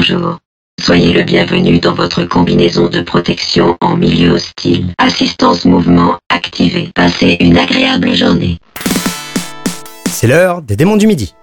Bonjour. Soyez le bienvenu dans votre combinaison de protection en milieu hostile. Assistance mouvement activée. Passez une agréable journée. C'est l'heure des démons du midi.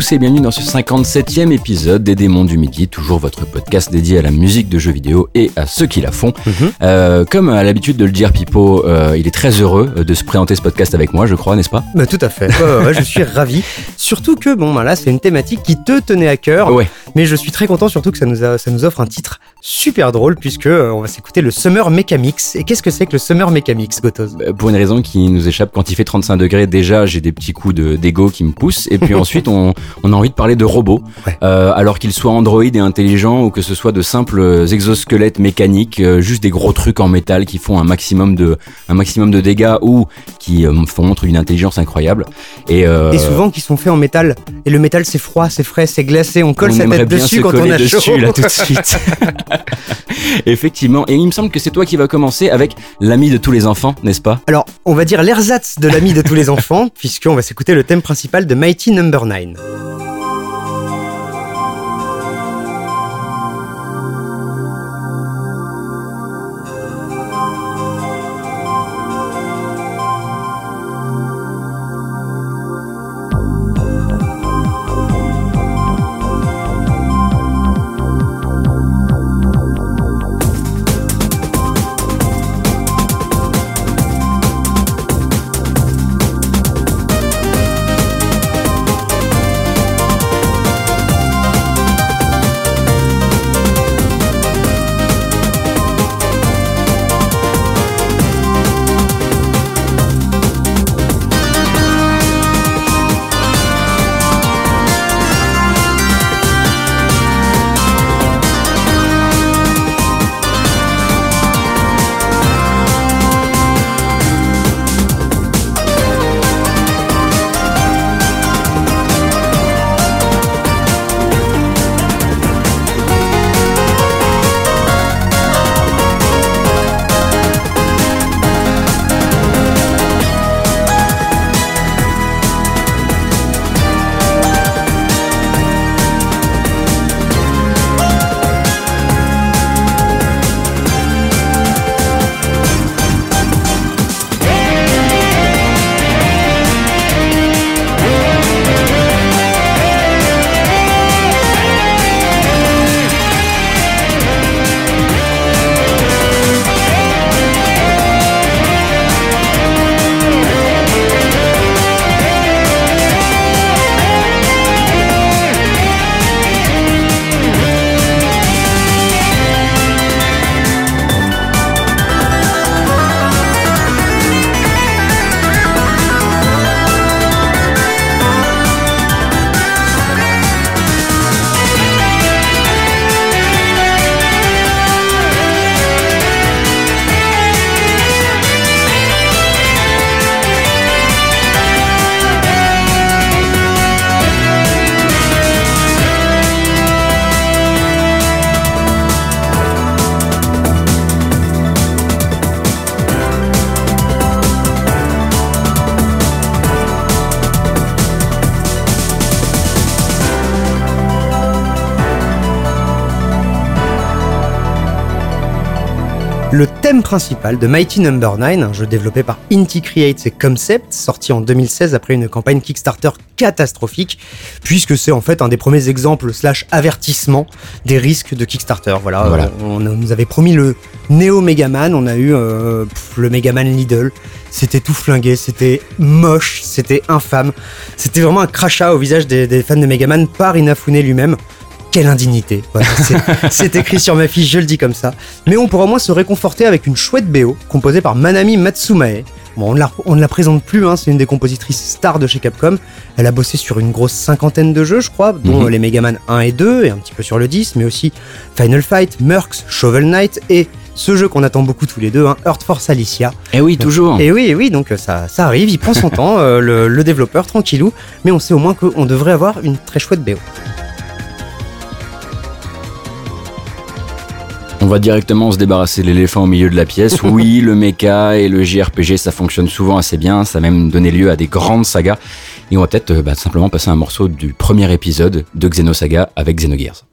Tous et bienvenue dans ce 57e épisode des Démons du Midi, toujours votre podcast dédié à la musique de jeux vidéo et à ceux qui la font. Euh, comme à l'habitude de le dire Pipo, euh, il est très heureux de se présenter ce podcast avec moi, je crois, n'est-ce pas? Bah, tout à fait. Ouais, ouais, ouais, je suis ravi. Surtout que, bon, bah là, c'est une thématique qui te tenait à cœur. Ouais. Mais je suis très content surtout que ça nous, a- ça nous offre un titre super drôle puisque euh, on va s'écouter le Summer Mechamix. Et qu'est-ce que c'est que le Summer Mechamix, Gotos Euh, Pour une raison qui nous échappe, quand il fait 35 degrés, déjà j'ai des petits coups de- d'ego qui me poussent, et puis ensuite on, on a envie de parler de robots, Ouais. Euh, alors qu'ils soient androïdes et intelligents, ou que ce soit de simples exosquelettes mécaniques, euh, juste des gros trucs en métal qui font un maximum de, un maximum de dégâts ou qui euh, font montre une intelligence incroyable. Et, Et souvent qui sont faits en métal. Et le métal, c'est froid, c'est frais, c'est glacé. On colle on sa tête dessus quand on a chaud. dessus là tout de suite. Effectivement, et il me semble que c'est toi qui vas commencer avec l'ami de tous les enfants, n'est-ce pas? Alors, on va dire l'ersatz de l'ami de tous les enfants, puisqu'on va s'écouter le thème principal de Mighty Number 9. Thème principal de Mighty Number 9, un jeu développé par Inti Creates et Concept, sorti en 2016 après une campagne Kickstarter catastrophique, puisque c'est en fait un des premiers exemples slash avertissements des risques de Kickstarter. Voilà, Voilà. euh, On, on nous avait promis le Neo Megaman, on a eu euh, pff, le Megaman Lidl, c'était tout flingué, c'était moche, c'était infâme, c'était vraiment un crachat au visage des, des fans de Megaman par Inafune lui-même. Quelle indignité. Voilà, c'est- écrit sur ma fiche, je le dis comme ça. Mais on pourra au moins se réconforter avec une chouette BO composée par Manami Matsumae. Bon, on ne la, on ne la présente plus, hein, c'est une des compositrices stars de chez Capcom. Elle a bossé sur une grosse cinquantaine de jeux, je crois, dont Mhm. les Mega Man 1 et 2, et un petit peu sur le 10, mais aussi Final Fight, Mercs, Shovel Knight et ce jeu qu'on attend beaucoup tous les deux, hein, Earth Force Alicia. Eh oui, toujours. Et oui, et oui, donc euh, ça, ça arrive, il prend son temps, euh, le, le développeur, tranquillou, mais on sait au moins qu'on devrait avoir une très chouette BO. On va directement se débarrasser de l'éléphant au milieu de la pièce. Oui, le mecha et le JRPG, ça fonctionne souvent assez bien. Ça a même donné lieu à des grandes sagas. Et on va peut-être euh, bah, simplement passer un morceau du premier épisode de Xenosaga avec Xenogears.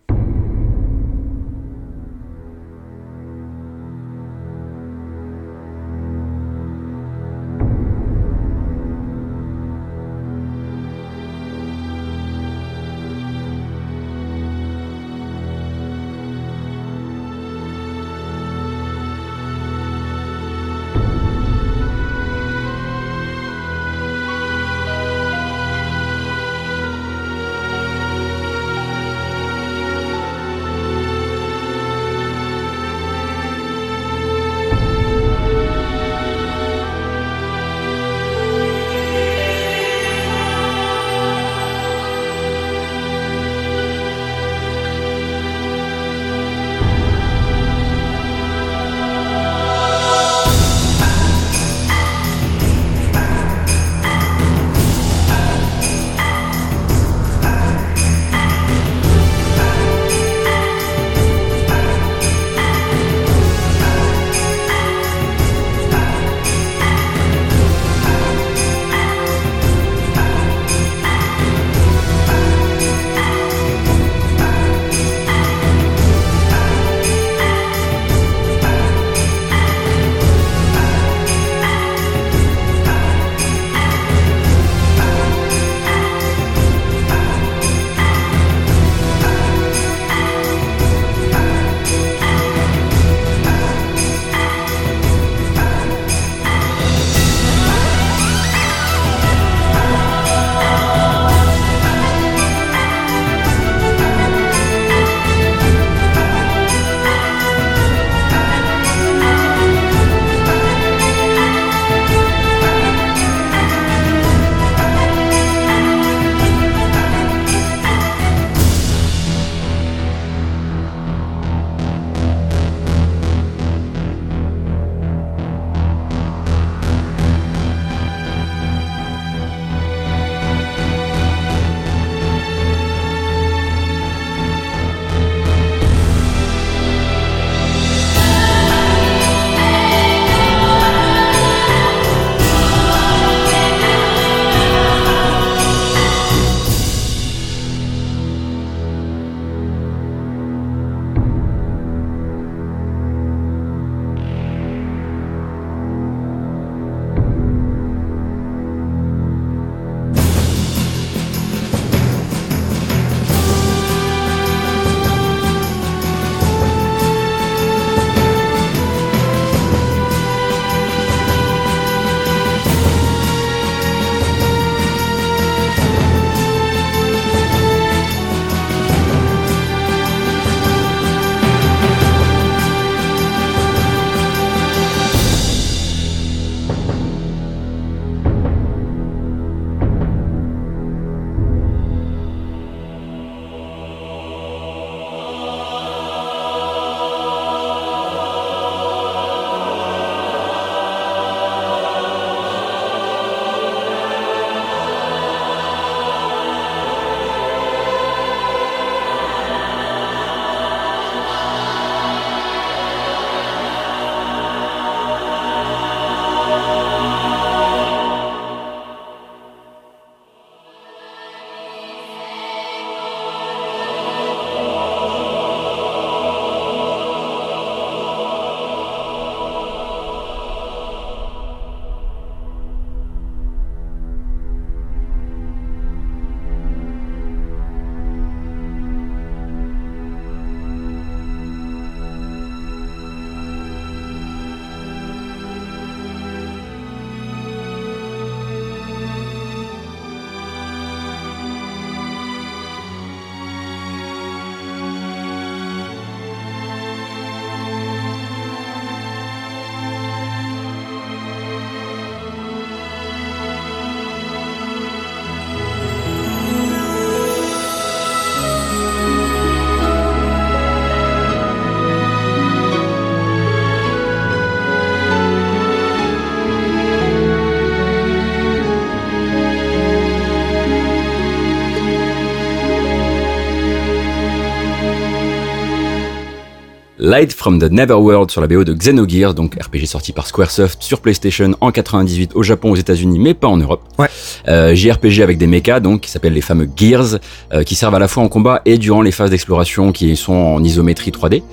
Light from the Neverworld sur la BO de Xenogears, donc RPG sorti par Squaresoft sur PlayStation en 98 au Japon, aux États-Unis, mais pas en Europe. Ouais. Euh, JRPG avec des mechas, donc qui s'appellent les fameux Gears, euh, qui servent à la fois en combat et durant les phases d'exploration qui sont en isométrie 3D.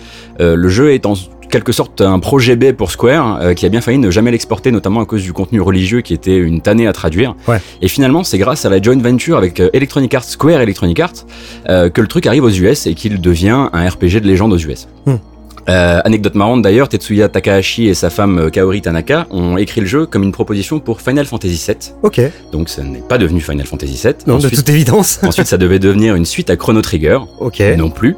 Euh, le jeu est en quelque sorte un projet B pour Square euh, qui a bien failli ne jamais l'exporter notamment à cause du contenu religieux qui était une tannée à traduire Ouais. et finalement c'est grâce à la joint venture avec Electronic Arts Square Electronic Arts euh, que le truc arrive aux US et qu'il devient un RPG de légende aux US Hmm. Euh, anecdote marrante d'ailleurs, Tetsuya Takahashi et sa femme euh, Kaori Tanaka ont écrit le jeu comme une proposition pour Final Fantasy VII. Ok. Donc ça n'est pas devenu Final Fantasy VII. Non, de toute évidence. ensuite, ça devait devenir une suite à Chrono Trigger. ok. Non plus.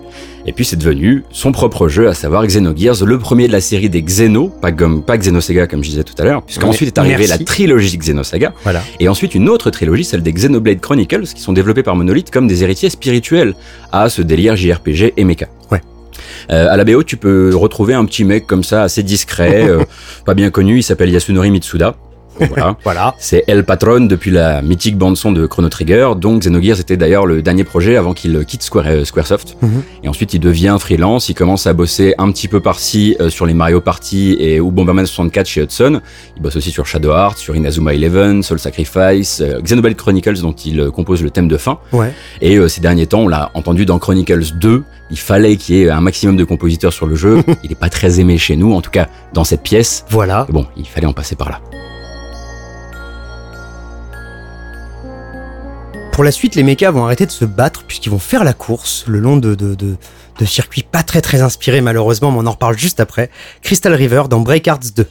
Et puis c'est devenu son propre jeu, à savoir Xenogears, le premier de la série des Xeno, pas, comme, pas Xenosaga comme je disais tout à l'heure, puisqu'ensuite est arrivée la trilogie Xenosaga, Voilà. et ensuite une autre trilogie, celle des Xenoblade Chronicles, qui sont développés par Monolith comme des héritiers spirituels à ce délire JRPG et mecha. Ouais. Euh, à la BO, tu peux retrouver un petit mec comme ça, assez discret, euh, pas bien connu, il s'appelle Yasunori Mitsuda. Voilà. Voilà. C'est El Patron depuis la mythique bande-son de Chrono Trigger, donc Xenogears était d'ailleurs le dernier projet avant qu'il quitte Square, euh, Squaresoft. Mhm. Et ensuite il devient freelance, il commence à bosser un petit peu par-ci euh, sur les Mario Party et ou Bomberman 64 chez Hudson. Il bosse aussi sur Shadow Hearts, sur Inazuma Eleven, Soul Sacrifice, euh, Xenoblade Chronicles dont il euh, compose le thème de fin. Ouais. Et euh, ces derniers temps, on l'a entendu dans Chronicles 2, il fallait qu'il y ait un maximum de compositeurs sur le jeu. il est pas très aimé chez nous, en tout cas dans cette pièce. Voilà. Bon, il fallait en passer par là. Pour la suite, les mechas vont arrêter de se battre puisqu'ils vont faire la course le long de, de, de, circuits pas très très inspirés malheureusement, mais on en reparle juste après. Crystal River dans Break Arts 2.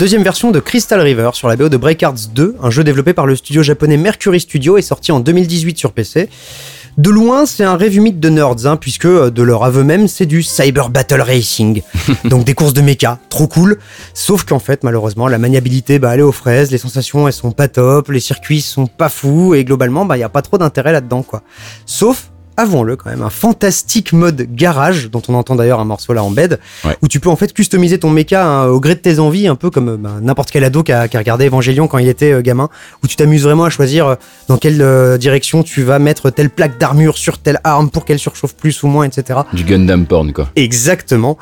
Deuxième version de Crystal River sur la BO de Breakarts 2, un jeu développé par le studio japonais Mercury Studio est sorti en 2018 sur PC. De loin, c'est un rêve humide de nerds, hein, puisque euh, de leur aveu même, c'est du Cyber Battle Racing. Donc des courses de méca, trop cool. Sauf qu'en fait, malheureusement, la maniabilité, bah, elle est aux fraises, les sensations, elles sont pas top, les circuits sont pas fous, et globalement, bah, y a pas trop d'intérêt là-dedans, quoi. Sauf avouons-le quand même, un fantastique mode garage, dont on entend d'ailleurs un morceau là en bed, Ouais. où tu peux en fait customiser ton mecha hein, au gré de tes envies, un peu comme euh, bah, n'importe quel ado qui a, qui a regardé Evangelion quand il était euh, gamin, où tu t'amuses vraiment à choisir euh, dans quelle euh, direction tu vas mettre telle plaque d'armure sur telle arme pour qu'elle surchauffe plus ou moins, etc. Du Gundam porn, quoi. Exactement.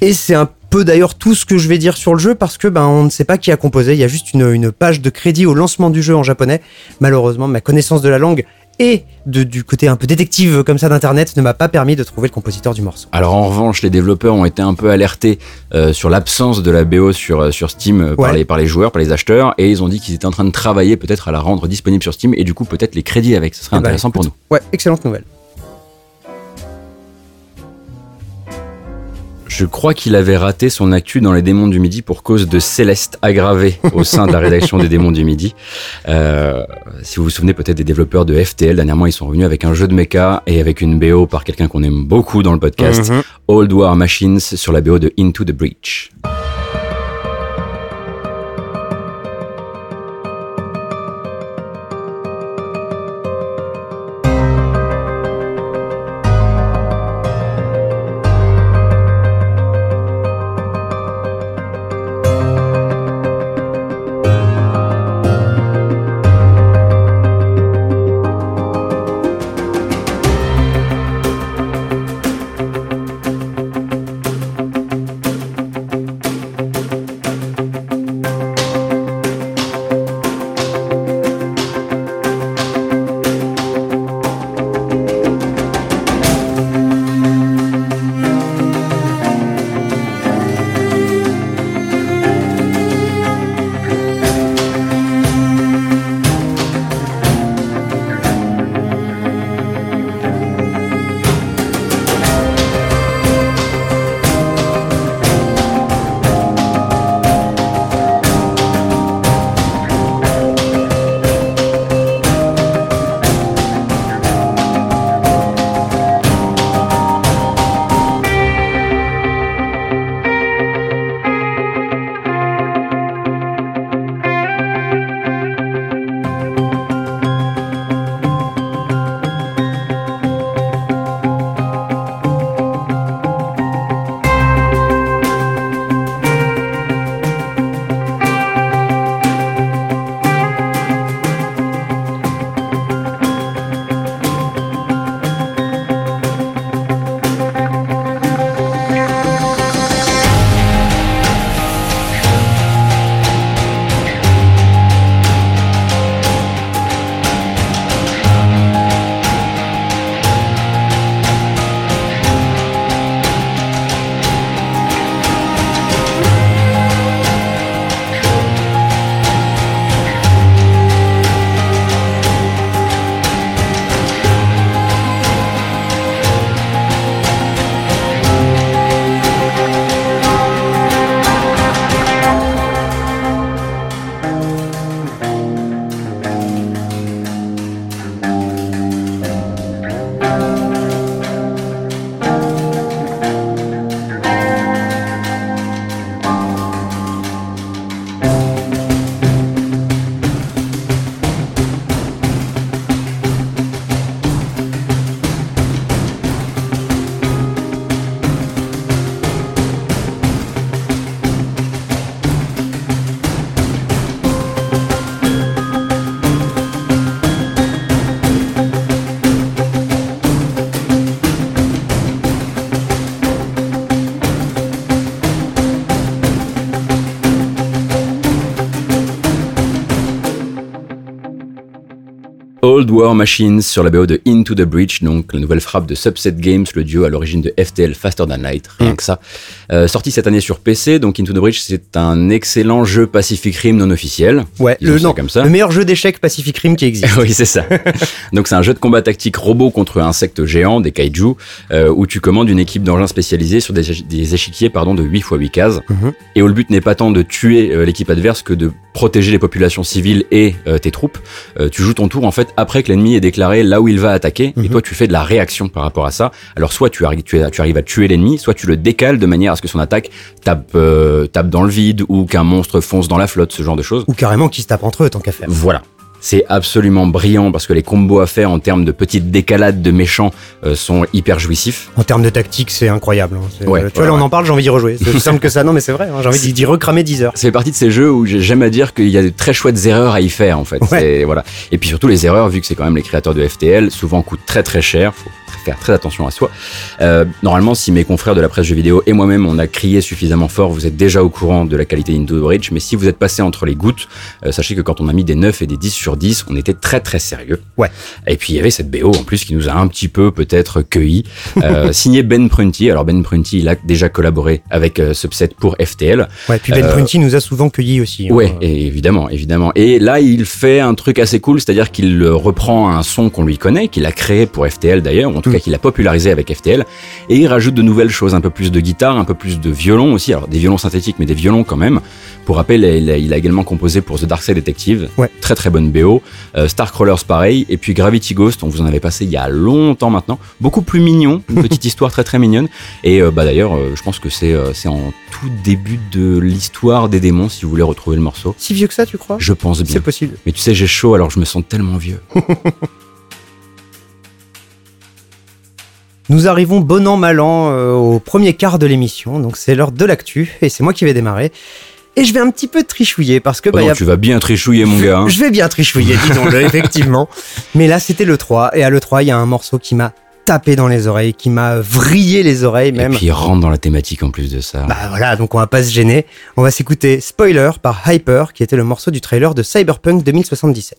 Et c'est un peu d'ailleurs tout ce que je vais dire sur le jeu parce que ben on ne sait pas qui a composé. Il y a juste une, une page de crédit au lancement du jeu en japonais. Malheureusement, ma connaissance de la langue et de, du côté un peu détective comme ça d'internet ne m'a pas permis de trouver le compositeur du morceau. Alors en revanche, les développeurs ont été un peu alertés euh, sur l'absence de la BO sur, euh, sur Steam euh, par, Ouais. les, par les joueurs, par les acheteurs, et ils ont dit qu'ils étaient en train de travailler peut-être à la rendre disponible sur Steam, et du coup peut-être les crédits avec, ce serait Eh ben, intéressant pour nous. Ouais, excellente nouvelle. Je crois qu'il avait raté son actu dans les démons du midi pour cause de Céleste aggravé au sein de la rédaction des démons du midi. Euh, si vous vous souvenez peut-être des développeurs de FTL, dernièrement ils sont revenus avec un jeu de mecha et avec une BO par quelqu'un qu'on aime beaucoup dans le podcast, Mhm. Old War Machines sur la BO de Into the Breach. Cold War Machines sur la BO de Into the Breach, donc la nouvelle frappe de Subset Games, le duo à l'origine de FTL Faster Than Light, rien Mm. que ça. Euh, sorti cette année sur PC, donc Into the Breach, c'est un excellent jeu Pacific Rim non officiel. Ouais, le, non, comme ça. le meilleur jeu d'échecs Pacific Rim qui existe. oui, c'est ça. Donc c'est un jeu de combat tactique robot contre insectes géants, des kaiju, euh, où tu commandes une équipe d'engins spécialisés sur des, échi- des échiquiers pardon, de 8 x 8 cases. Mhm. Et où le but n'est pas tant de tuer euh, l'équipe adverse que de protéger les populations civiles et euh, tes troupes. Tu joues ton tour en fait après que l'ennemi ait déclaré là où il va attaquer, et Mhm. toi tu fais de la réaction par rapport à ça. Alors soit tu, arri- tu, tu arrives à tuer l'ennemi, soit tu le décales de manière à ce que son attaque tape, tape dans le vide ou qu'un monstre fonce dans la flotte, ce genre de choses. Ou carrément qui se tapent entre eux tant qu'à faire. Voilà. C'est absolument brillant parce que les combos à faire en termes de petites décalades de méchants euh, sont hyper jouissifs. En termes de tactique, c'est incroyable. hein. C'est- Ouais, tu ouais, vois, là, on en parle, j'ai envie d'y rejouer. C'est simple que ça. Non, mais c'est vrai. hein, j'ai envie d'y- recramer 10 heures. Fait partie de ces jeux où j'ai- j'aime à dire qu'il y a de très chouettes erreurs à y faire en fait. Ouais. C'est- Voilà. Et puis surtout les erreurs, vu que c'est quand même les créateurs de FTL, souvent coûtent très très cher. Faut faire très attention à soi. Euh, normalement, si mes confrères de la presse jeux vidéo et moi-même on a crié suffisamment fort, vous êtes déjà au courant de la qualité d'Into the Bridge. Mais si vous êtes passé entre les gouttes, euh, sachez que quand on a mis des 9 et des 10 sur 10, on était très très sérieux. Ouais. Et puis il y avait cette BO en plus qui nous a un petit peu peut-être cueilli. Euh, signé Ben Prunty. Alors Ben Prunty, il a déjà collaboré avec euh, Subset pour FTL. Ouais, puis Ben Prunty nous a souvent cueillis aussi. hein. Ouais, et évidemment, évidemment. Et là, il fait un truc assez cool, c'est-à-dire qu'il reprend un son qu'on lui connaît, qu'il a créé pour FTL d'ailleurs, ou en tout cas qu'il a popularisé avec FTL, et il rajoute de nouvelles choses, un peu plus de guitare, un peu plus de violon aussi, alors des violons synthétiques, mais des violons quand même. Pour rappel, il a, il a également composé pour The Dark Side Detective, Ouais. très très bonne BO, euh, Starcrawlers pareil, et puis Gravity Ghost, on vous en avait passé il y a longtemps maintenant, beaucoup plus mignon, une petite histoire très très mignonne, et euh, bah d'ailleurs, euh, je pense que c'est euh, c'est en tout début de l'histoire des démons, si vous voulez retrouver le morceau. Si vieux que ça, tu crois? Je pense bien. C'est possible. Mais tu sais, j'ai chaud alors je me sens tellement vieux. Nous arrivons bon an, mal an euh, au premier quart de l'émission. Donc, c'est l'heure de l'actu. Et c'est moi qui vais démarrer. Et je vais un petit peu trichouiller parce que. Oh bah, non, y a- tu vas bien trichouiller mon gars. hein. Je vais bien trichouiller, disons-le, effectivement. Mais là, c'était le 3. Et à le 3, il y a un morceau qui m'a tapé dans les oreilles, qui m'a vrillé les oreilles Et même. puis il rentre dans la thématique en plus de ça. Bah voilà, donc on va pas se gêner. On va s'écouter Spoiler par Hyper, qui était le morceau du trailer de Cyberpunk 2077.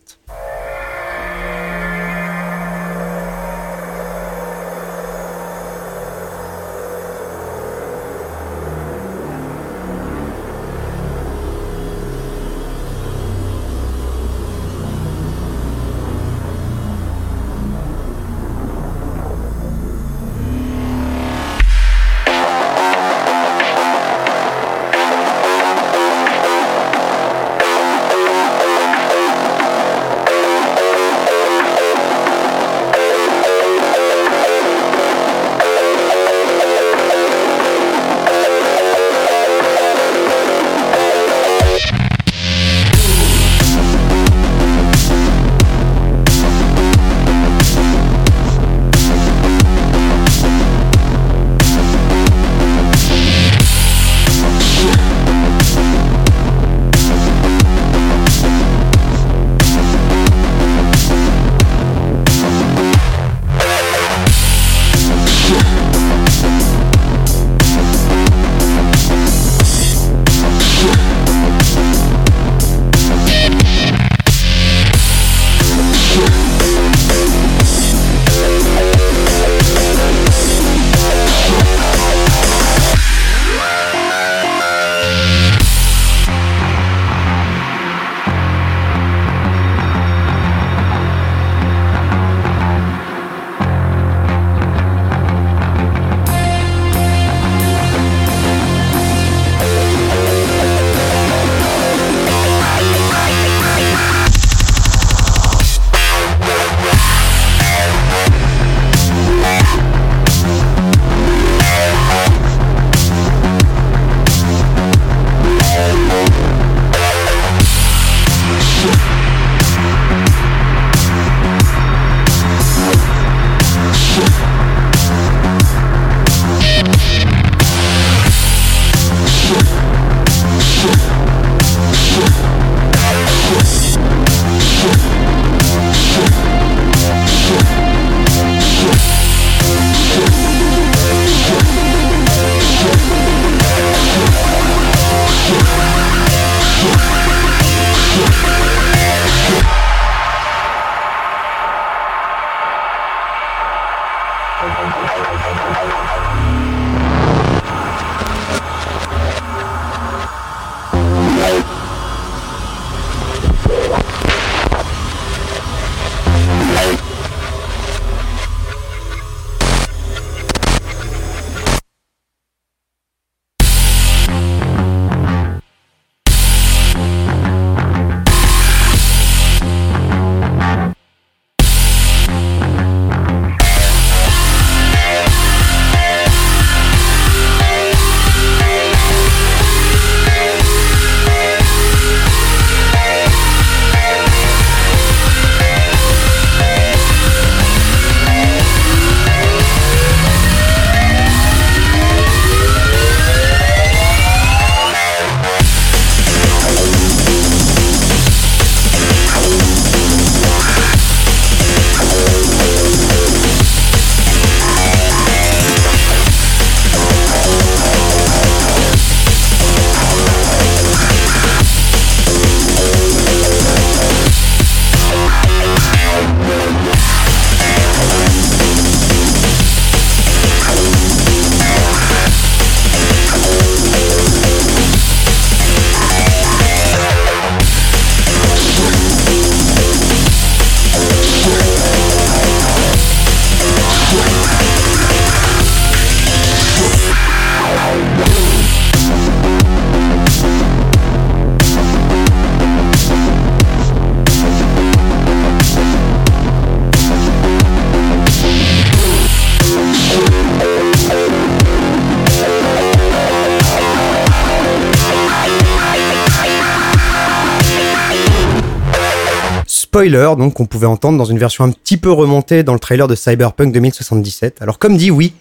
Donc qu'on pouvait entendre dans une version un petit peu remontée dans le trailer de Cyberpunk 2077. Alors comme dit, oui,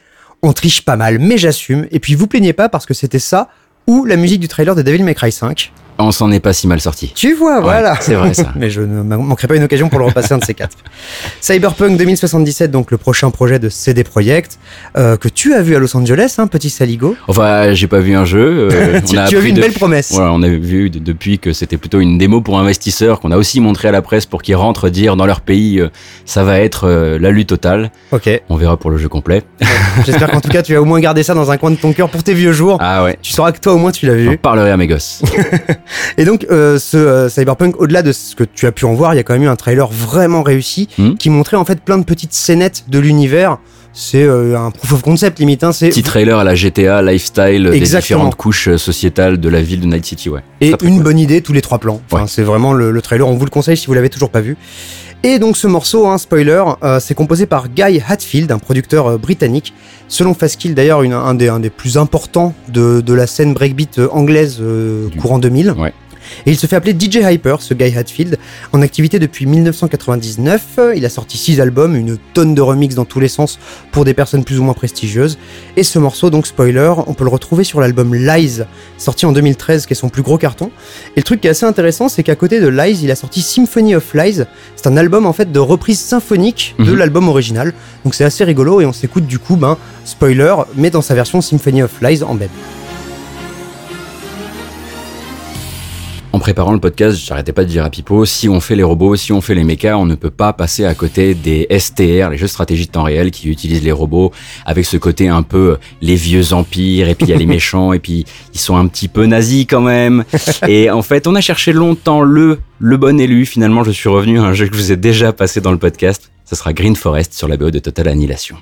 on triche pas mal, mais j'assume. Et puis vous plaignez pas parce que c'était ça ou la musique du trailer de Devil May Cry 5. On s'en est pas si mal sorti. Tu vois, voilà. c'est vrai ça. Mais je ne manquerai pas une occasion pour le repasser un de ces quatre. Cyberpunk 2077, donc le prochain projet de CD Projekt, euh, que tu as vu à Los Angeles, hein, petit Saligo. Enfin, j'ai pas vu un jeu. euh, tu, on a tu as vu une de- belle promesse. Voilà, on a vu de- depuis que c'était plutôt une démo pour investisseurs qu'on a aussi montré à la presse pour qu'ils rentrent dire dans leur pays euh, ça va être euh, la lutte totale. Ok. On verra pour le jeu complet. J'espère qu'en tout cas, tu as au moins gardé ça dans un coin de ton cœur pour tes vieux jours. Ah ouais. Tu sauras que toi, au moins, tu l'as J'en vu. parlerai à mes gosses. Et donc, euh, ce euh, Cyberpunk, au-delà de ce que tu as pu en voir, il y a quand même eu un trailer vraiment réussi Hmm. qui montrait en fait plein de petites scénettes de l'univers. C'est euh, un proof of concept limite. Hein, c'est Petit trailer à la GTA, lifestyle, des Exactement. différentes couches euh, sociétales de la ville de Night City, ouais. et une cool. bonne idée tous les trois plans. Enfin, Ouais. C'est vraiment le, le trailer. On vous le conseille si vous l'avez toujours pas vu. Et donc ce morceau, hein, spoiler, euh, c'est composé par Guy Hatfield, un producteur euh, britannique. Selon Fastkill, d'ailleurs, un des, un des plus importants de, de la scène breakbeat euh, anglaise euh, Du- courant 2000. Ouais. Et il se fait appeler DJ Hyper, ce Guy Hatfield, en activité depuis 1999. Euh, Il a sorti six albums, une tonne de remixes dans tous les sens pour des personnes plus ou moins prestigieuses. Et ce morceau, donc spoiler, on peut le retrouver sur l'album Lies, sorti en 2013, qui est son plus gros carton. Et le truc qui est assez intéressant, c'est qu'à côté de Lies, il a sorti Symphony of Lies. C'est un album en fait de reprise symphonique de Mhm. l'album original. Donc c'est assez rigolo et on s'écoute du coup, ben, spoiler, mais dans sa version Symphony of Lies en bed. En préparant le podcast, j'arrêtais pas de dire à Pipo, si on fait les robots, si on fait les mechas, on ne peut pas passer à côté des STR, les jeux de stratégie de temps réel qui utilisent les robots avec ce côté un peu euh, les vieux empires et puis il y a les méchants et puis ils sont un petit peu nazis quand même. Et en fait, on a cherché longtemps le le bon élu. Finalement, je suis revenu à un jeu que je vous ai déjà passé dans le podcast. Ce sera Green Forest sur la BO de Total Annihilation.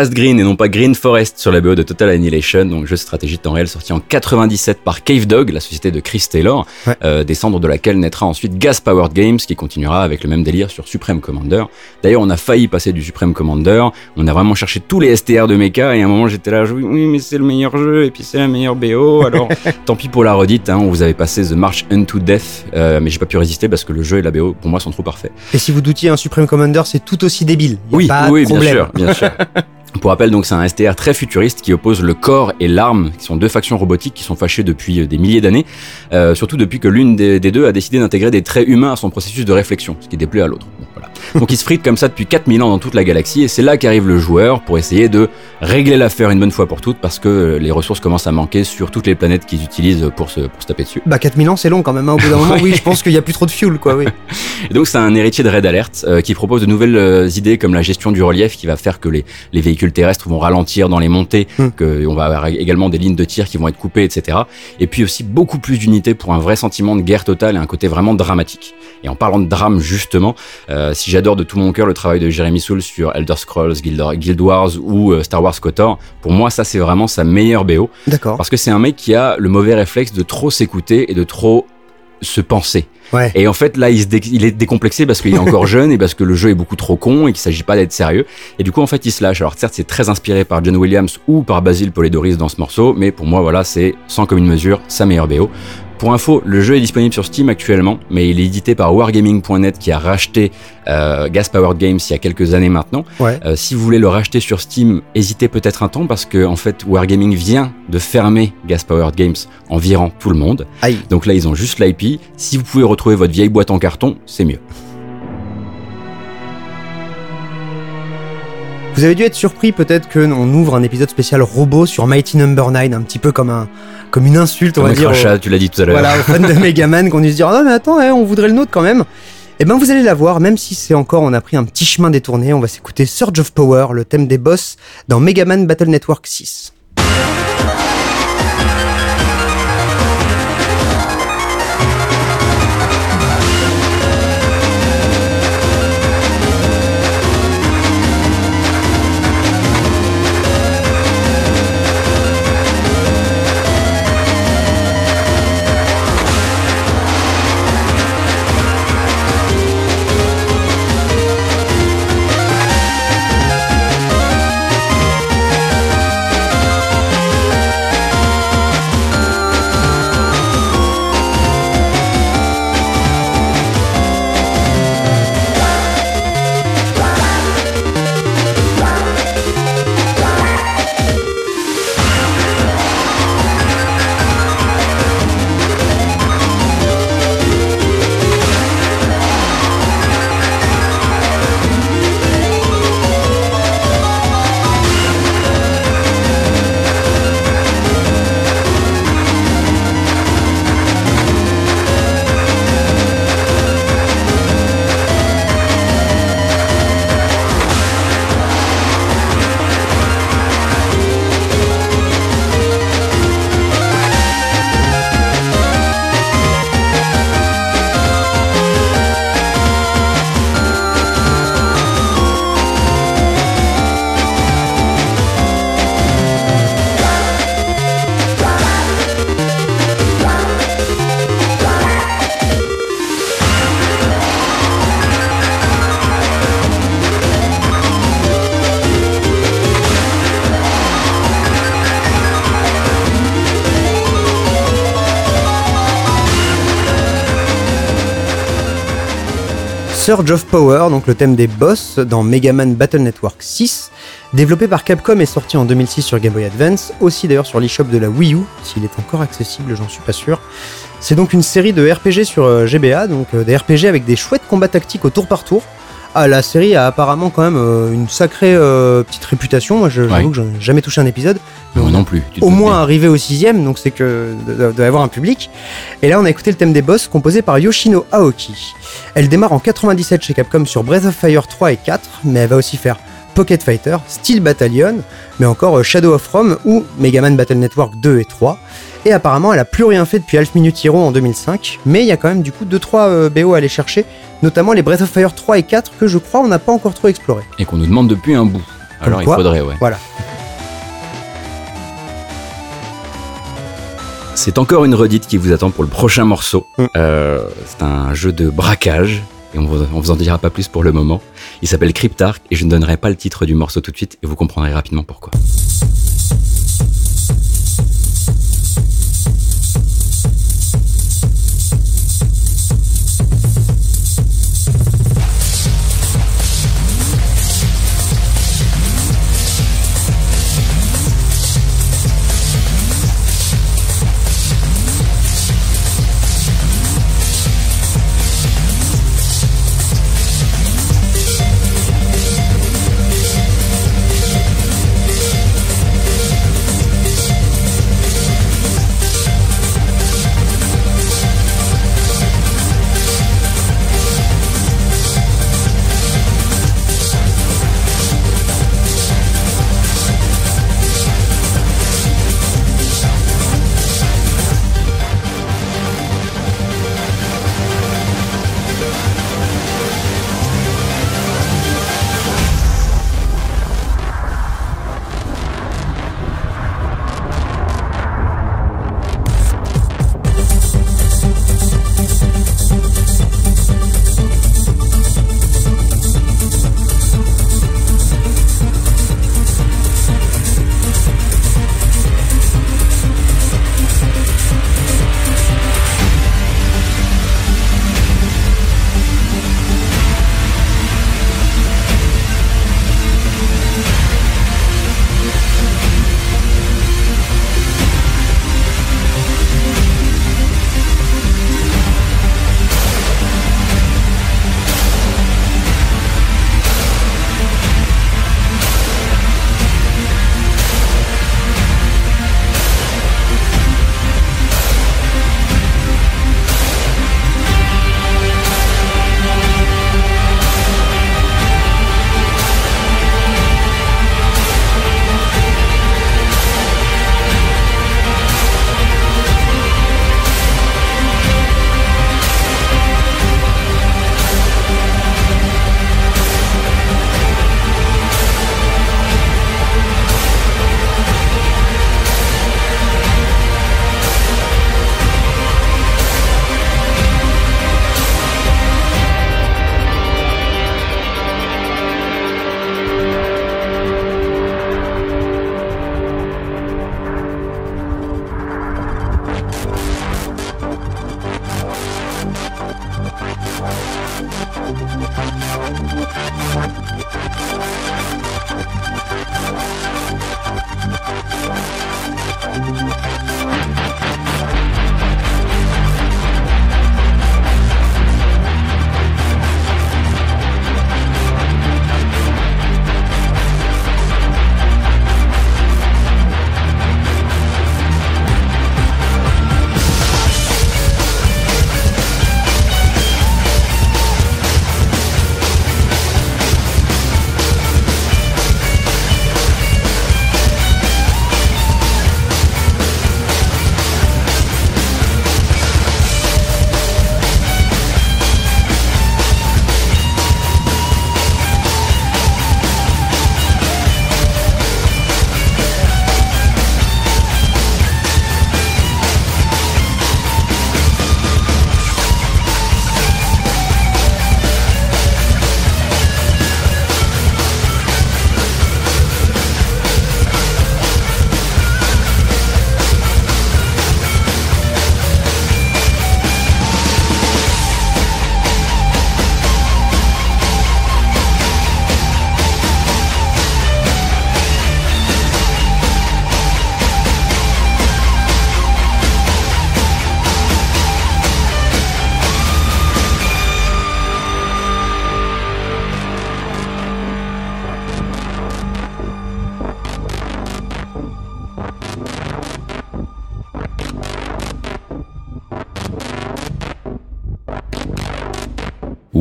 Forest Green et non pas Green Forest sur la BO de Total Annihilation, donc jeu de stratégie de temps réel sorti en 97 par Cave Dog, la société de Chris Taylor, Ouais. euh, des cendres de laquelle naîtra ensuite Gas Powered Games qui continuera avec le même délire sur Supreme Commander. D'ailleurs, on a failli passer du Supreme Commander, on a vraiment cherché tous les STR de mecha et à un moment j'étais là, oui, oui mais c'est le meilleur jeu et puis c'est la meilleure BO, alors tant pis pour la redite, hein, on vous avait passé The March Unto Death, euh, mais j'ai pas pu résister parce que le jeu et la BO pour moi sont trop parfaits. Et si vous doutiez, un Supreme Commander, c'est tout aussi débile. Y a Oui, pas de oui, bien sûr, bien sûr. Pour rappel, donc, c'est un STR très futuriste qui oppose le corps et l'arme, qui sont deux factions robotiques qui sont fâchées depuis euh, des milliers d'années, euh, surtout depuis que l'une des, des deux a décidé d'intégrer des traits humains à son processus de réflexion, ce qui déplaît à l'autre. Donc, ils se fritent comme ça depuis 4000 ans dans toute la galaxie, et c'est là qu'arrive le joueur pour essayer de régler l'affaire une bonne fois pour toutes, parce que euh, les ressources commencent à manquer sur toutes les planètes qu'ils utilisent pour se, pour se taper dessus. Bah 4000 ans c'est long quand même, hein. au bout d'un moment oui je pense qu'il y a plus trop de fuel quoi oui. Et donc c'est un héritier de Red Alert euh, qui propose de nouvelles euh, idées comme la gestion du relief qui va faire que les, les véhicules terrestres vont ralentir dans les montées, Hmm. que on va avoir également des lignes de tir qui vont être coupées, etc. Et puis aussi beaucoup plus d'unités pour un vrai sentiment de guerre totale et un côté vraiment dramatique. Et en parlant de drame justement, euh, si j'adore de tout mon cœur le travail de Jeremy Soule sur Elder Scrolls, Guild, Wars ou euh, Star Wars KOTOR, pour moi ça c'est vraiment sa meilleure BO. D'accord. Parce que c'est un mec qui a le mauvais réflexe de trop s'écouter et de trop se penser. Ouais. Et en fait, là, il, se dé- il est décomplexé parce qu'il est encore jeune et parce que le jeu est beaucoup trop con et qu'il s'agit pas d'être sérieux. Et du coup, en fait, il se lâche. Alors, certes, c'est très inspiré par John Williams ou par Basil Polidoris dans ce morceau, mais pour moi, voilà, c'est sans commune mesure sa meilleure BO. Pour info, le jeu est disponible sur Steam actuellement, mais il est édité par Wargaming.net qui a racheté euh, Gas Powered Games il y a quelques années maintenant. Ouais. Euh, si vous voulez le racheter sur Steam, hésitez peut-être un temps parce que en fait Wargaming vient de fermer Gas Powered Games en virant tout le monde. Aïe. Donc là ils ont juste l'IP. Si vous pouvez retrouver votre vieille boîte en carton, c'est mieux. Vous avez dû être surpris peut-être que on ouvre un épisode spécial robot sur Mighty Number 9, un petit peu comme un comme une insulte on va un dire. crachat, tu l'as dit tout à l'heure. Voilà, aux fans de Megaman qu'on dû se dire non mais attends, hein, on voudrait le nôtre quand même. Et ben vous allez la voir, même si c'est encore on a pris un petit chemin détourné, on va s'écouter Surge of Power, le thème des boss dans Megaman Battle Network 6. Surge of Power, donc le thème des boss dans Mega Man Battle Network 6, développé par Capcom et sorti en 2006 sur Game Boy Advance, aussi d'ailleurs sur l'eShop de la Wii U, s'il est encore accessible, j'en suis pas sûr. C'est donc une série de RPG sur euh, GBA, donc euh, des RPG avec des chouettes combats tactiques au tour par tour. Ah, la série a apparemment quand même euh, une sacrée euh, petite réputation. Moi, j'avoue Ouais. que j'en ai jamais touché un épisode. Mais Moi on- non plus. tu au moins arrivé au sixième, donc c'est que de- de- d'avoir un public. Et là, on a écouté le thème des boss composé par Yoshino Aoki. Elle démarre en 97 chez Capcom sur Breath of Fire 3 et 4, mais elle va aussi faire Pocket Fighter, Steel Battalion, mais encore euh, Shadow of Rome ou Mega Man Battle Network 2 et 3. Et apparemment, elle a plus rien fait depuis Half Minute Hero en 2005, mais il y a quand même du coup 2-3 BO à aller chercher, notamment les Breath of Fire 3 et 4 que je crois on n'a pas encore trop exploré. Et qu'on nous demande depuis un bout. Alors quoi il faudrait, ouais. Voilà. C'est encore une redite qui vous attend pour le prochain morceau. Mm. Euh, c'est un jeu de braquage. Et on vous, on vous en dira pas plus pour le moment. Il s'appelle Cryptark et je ne donnerai pas le titre du morceau tout de suite et vous comprendrez rapidement pourquoi.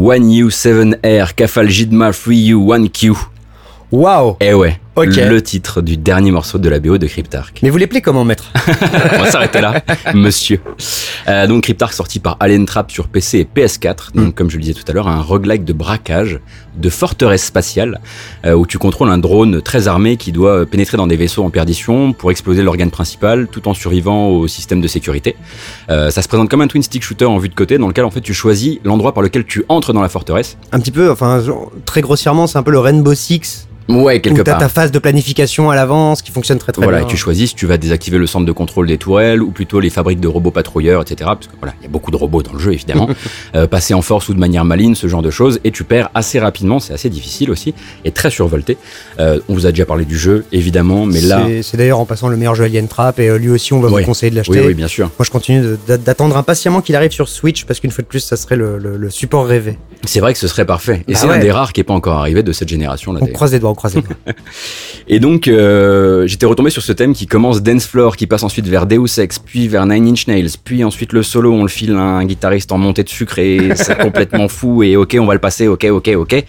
One U 7R Kafal Jidma 3U 1Q. Waouh Eh ouais, le titre du dernier morceau de la BO de Cryptark. Mais vous l'appelez comment, maître? On va s'arrêter là, monsieur. Euh, donc Cryptark sorti par Alien Trap sur PC et PS4. Donc comme je le disais tout à l'heure, un roguelike de braquage, de forteresse spatiale, euh, où tu contrôles un drone très armé qui doit pénétrer dans des vaisseaux en perdition pour exploser l'organe principal, tout en survivant au système de sécurité. Euh, ça se présente comme un twin stick shooter en vue de côté, dans lequel en fait tu choisis l'endroit par lequel tu entres dans la forteresse. Un petit peu, enfin, très grossièrement, c'est un peu le Rainbow Six. Ouais, quelque où t'as part. ta phase de planification à l'avance qui fonctionne très très voilà, bien. et tu choisis si tu vas désactiver le centre de contrôle des tourelles ou plutôt les fabriques de robots patrouilleurs, etc. Parce que voilà, il y a beaucoup de robots dans le jeu évidemment. Euh, passer en force ou de manière maligne, ce genre de choses, et tu perds assez rapidement. C'est assez difficile aussi et très survolté. Euh, on vous a déjà parlé du jeu évidemment, mais là, C'est- d'ailleurs en passant le meilleur jeu Alien Trap et euh, lui aussi on va vous conseiller de l'acheter. oui, oui, bien sûr. Moi je continue d'attendre impatiemment qu'il arrive sur Switch parce qu'une fois de plus ça serait le, le- le support rêvé. C'est vrai que ce serait parfait. Et Bah c'est ouais. un des rares qui est pas encore arrivé de cette génération là. On croise les doigts, Et donc, euh, j'étais retombé sur ce thème qui commence Dance Floor, qui passe ensuite vers Deus Ex, puis vers Nine Inch Nails, puis ensuite le solo, on le file à un guitariste en montée de sucre et c'est complètement fou et ok, on va le passer, ok, ok, ok.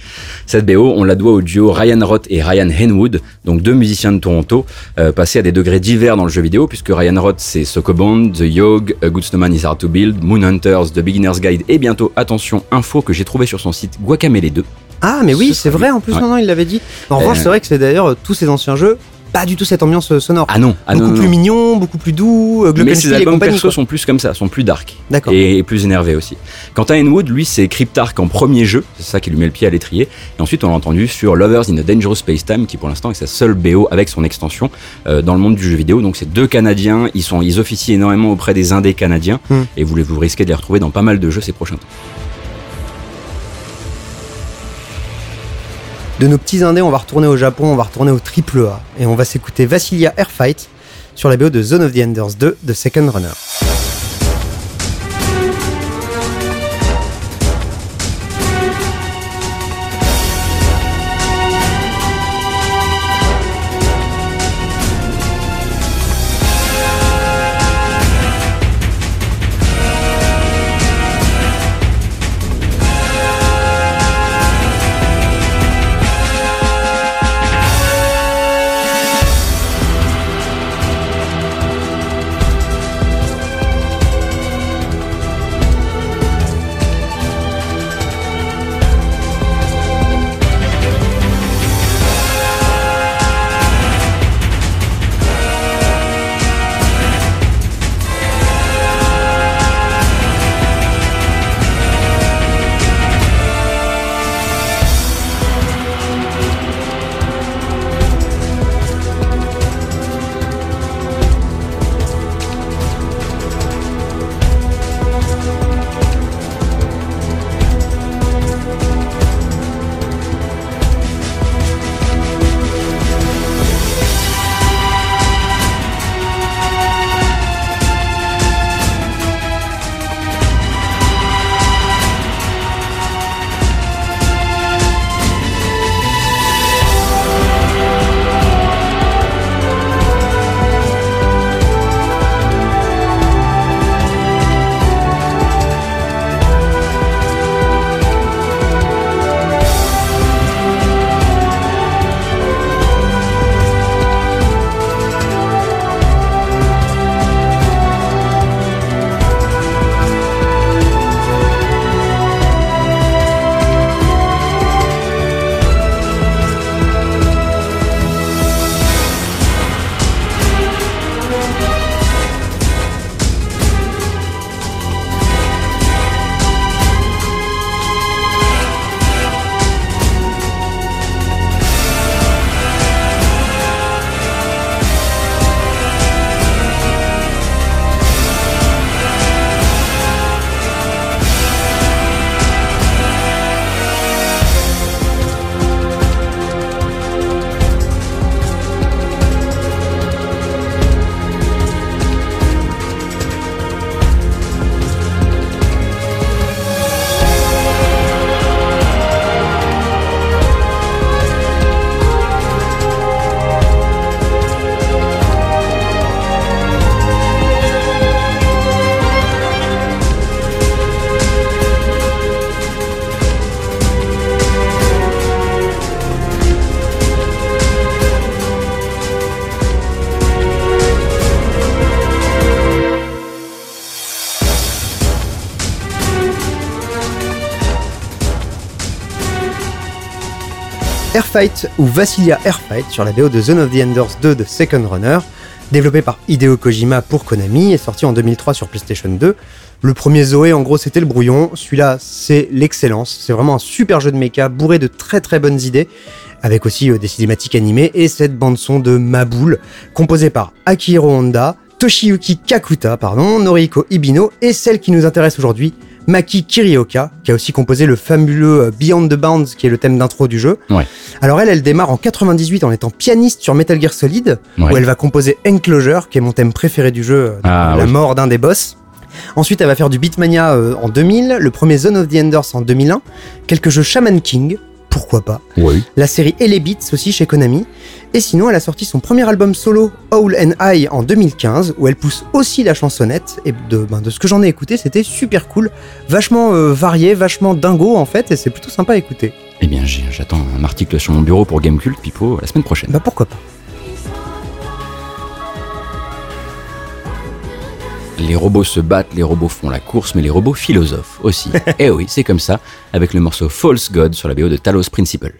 Cette BO, on la doit au duo Ryan Roth et Ryan Henwood, donc deux musiciens de Toronto, euh, passés à des degrés divers dans le jeu vidéo, puisque Ryan Roth c'est Sokobond, The Yog, A Good Snowman is Hard to Build, Moon Hunters, The Beginner's Guide et bientôt, attention, info que j'ai trouvé sur son site Guacamele 2. Ah mais oui Ce c'est vrai en plus Ouais. non non il l'avait dit. En revanche Euh. c'est vrai que c'est d'ailleurs euh, tous ces anciens jeux pas du tout cette ambiance euh, sonore. Ah non, ah beaucoup non, non, plus non. mignon, beaucoup plus doux, euh, Mais ses albums perso quoi. sont plus comme ça, sont plus dark. D'accord. Et, et plus énervés aussi. Quant à Enwood, lui, c'est Cryptark en premier jeu, c'est ça qui lui met le pied à l'étrier. Et ensuite, on l'a entendu sur Lovers in a Dangerous Space Time, qui pour l'instant est sa seule BO avec son extension euh, dans le monde du jeu vidéo. Donc, c'est deux Canadiens, ils, sont, ils officient énormément auprès des indés canadiens, Hmm. et vous, vous risquez de les retrouver dans pas mal de jeux ces prochains temps. De nos petits indés, on va retourner au Japon, on va retourner au triple A et on va s'écouter Vassilia Airfight sur la BO de Zone of the Enders 2 de Second Runner. Airfight ou Vassilia Airfight sur la BO de Zone of the Enders 2 de Second Runner, développé par Hideo Kojima pour Konami et sorti en 2003 sur PlayStation 2. Le premier Zoé, en gros, c'était le brouillon. Celui-là, c'est l'excellence. C'est vraiment un super jeu de mecha bourré de très très bonnes idées, avec aussi euh, des cinématiques animées et cette bande-son de Maboule, composée par Akihiro Honda, Toshiyuki Kakuta, pardon, Noriko Ibino et celle qui nous intéresse aujourd'hui, Maki Kirioka, qui a aussi composé le fabuleux euh, Beyond the Bounds, qui est le thème d'intro du jeu. Ouais. Alors elle, elle démarre en 98 en étant pianiste sur Metal Gear Solid, Ouais. où elle va composer Enclosure, qui est mon thème préféré du jeu, euh, Ah, la oui. mort d'un des boss. Ensuite, elle va faire du Beatmania euh, en 2000, le premier Zone of the Enders en 2001, quelques jeux Shaman King, pourquoi pas, Oui. la série Ellie Beats aussi chez Konami, et sinon elle a sorti son premier album solo Owl and I en 2015, où elle pousse aussi la chansonnette, et de, ben, de ce que j'en ai écouté, c'était super cool, vachement euh, varié, vachement dingo en fait, et c'est plutôt sympa à écouter. Eh bien, j'attends un article sur mon bureau pour Gamecult, Pipo, la semaine prochaine. Bah pourquoi pas. Les robots se battent, les robots font la course, mais les robots philosophent aussi. eh oui, c'est comme ça, avec le morceau False God sur la BO de Talos Principle.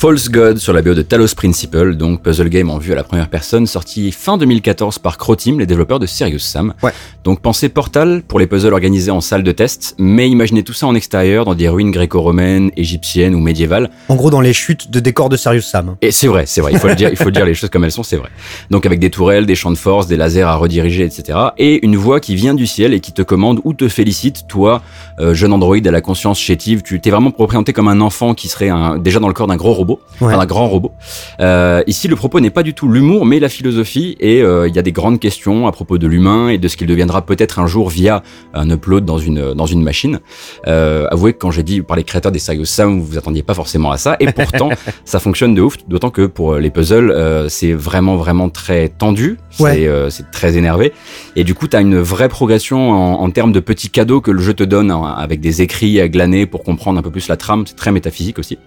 False God sur la BO de Talos Principle, donc puzzle game en vue à la première personne, sorti fin 2014 par Croteam, les développeurs de Serious Sam. Ouais. Donc pensez Portal pour les puzzles organisés en salle de test, mais imaginez tout ça en extérieur dans des ruines gréco-romaines, égyptiennes ou médiévales. En gros, dans les chutes de décors de Serious Sam. Et c'est vrai, c'est vrai, il faut le dire, il faut dire les choses comme elles sont, c'est vrai. Donc avec des tourelles, des champs de force, des lasers à rediriger, etc. Et une voix qui vient du ciel et qui te commande ou te félicite, toi, euh, jeune androïde à la conscience chétive, tu t'es vraiment représenté comme un enfant qui serait un, déjà dans le corps d'un gros robot, Ouais. enfin, d'un grand robot. Euh, ici, le propos n'est pas du tout l'humour, mais la philosophie, et euh, il y a des grandes questions à propos de l'humain et de ce qu'il deviendra peut-être un jour via un upload dans une dans une machine. Euh, avouez que quand j'ai dit par les créateurs des Serious Sam, vous vous attendiez pas forcément à ça, et pourtant ça fonctionne de ouf. D'autant que pour les puzzles, euh, c'est vraiment vraiment très tendu, c'est euh, c'est très énervé, et du coup, tu as une vraie progression en, en termes de petits cadeaux que le jeu te donne hein, avec des écrits à glaner pour comprendre un peu plus la trame. C'est très métaphysique aussi.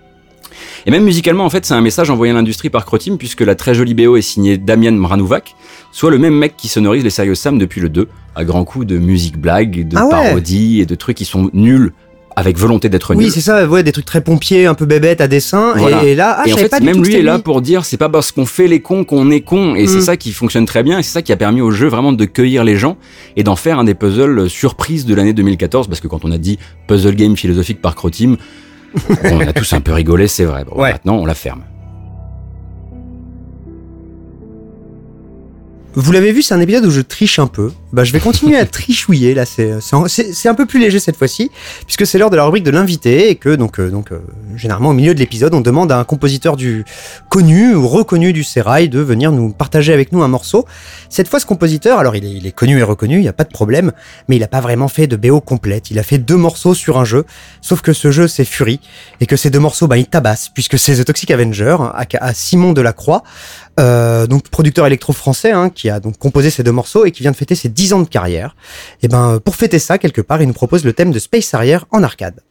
Et même musicalement, en fait, c'est un message envoyé à l'industrie par Croteam, puisque la très jolie BO est signée Damian Mranovac, soit le même mec qui sonorise les Serious Sam depuis le 2, à grands coups de musique blague, de Ah ouais. parodies et de trucs qui sont nuls, avec volonté d'être Oui, nuls. c'est ça, ouais, des trucs très pompiers, un peu bébêtes à dessin. Voilà. Et, et là, ah, et en fait, pas même lui est là pour dire c'est pas parce qu'on fait les cons qu'on est con et c'est Mm. ça qui fonctionne très bien et c'est ça qui a permis au jeu vraiment de cueillir les gens et d'en faire un des puzzles surprises de l'année 2014 parce que quand on a dit puzzle game philosophique par Croteam, on a tous un peu rigolé, c'est vrai. Bon, Ouais. Maintenant, on la ferme. Vous l'avez vu, c'est un épisode où je triche un peu. Bah, je vais continuer à trichouiller. Là, c'est c'est un- peu plus léger cette fois-ci, puisque c'est l'heure de la rubrique de l'invité et que donc euh, donc euh, généralement au milieu de l'épisode, on demande à un compositeur du connu ou reconnu du sérail de venir nous partager avec nous un morceau. Cette fois, ce compositeur, alors il est, il est connu et reconnu, il y a pas de problème, mais il a pas vraiment fait de BO complète. Il a fait deux morceaux sur un jeu, sauf que ce jeu c'est Fury et que ces deux morceaux, bah, il tabasse puisque c'est The Toxic Avenger à, à Simon Delacroix. Euh, donc producteur électro-français hein, qui a donc composé ces deux morceaux et qui vient de fêter ses 10 ans de carrière. Et ben pour fêter ça quelque part, il nous propose le thème de Space Harrier en arcade.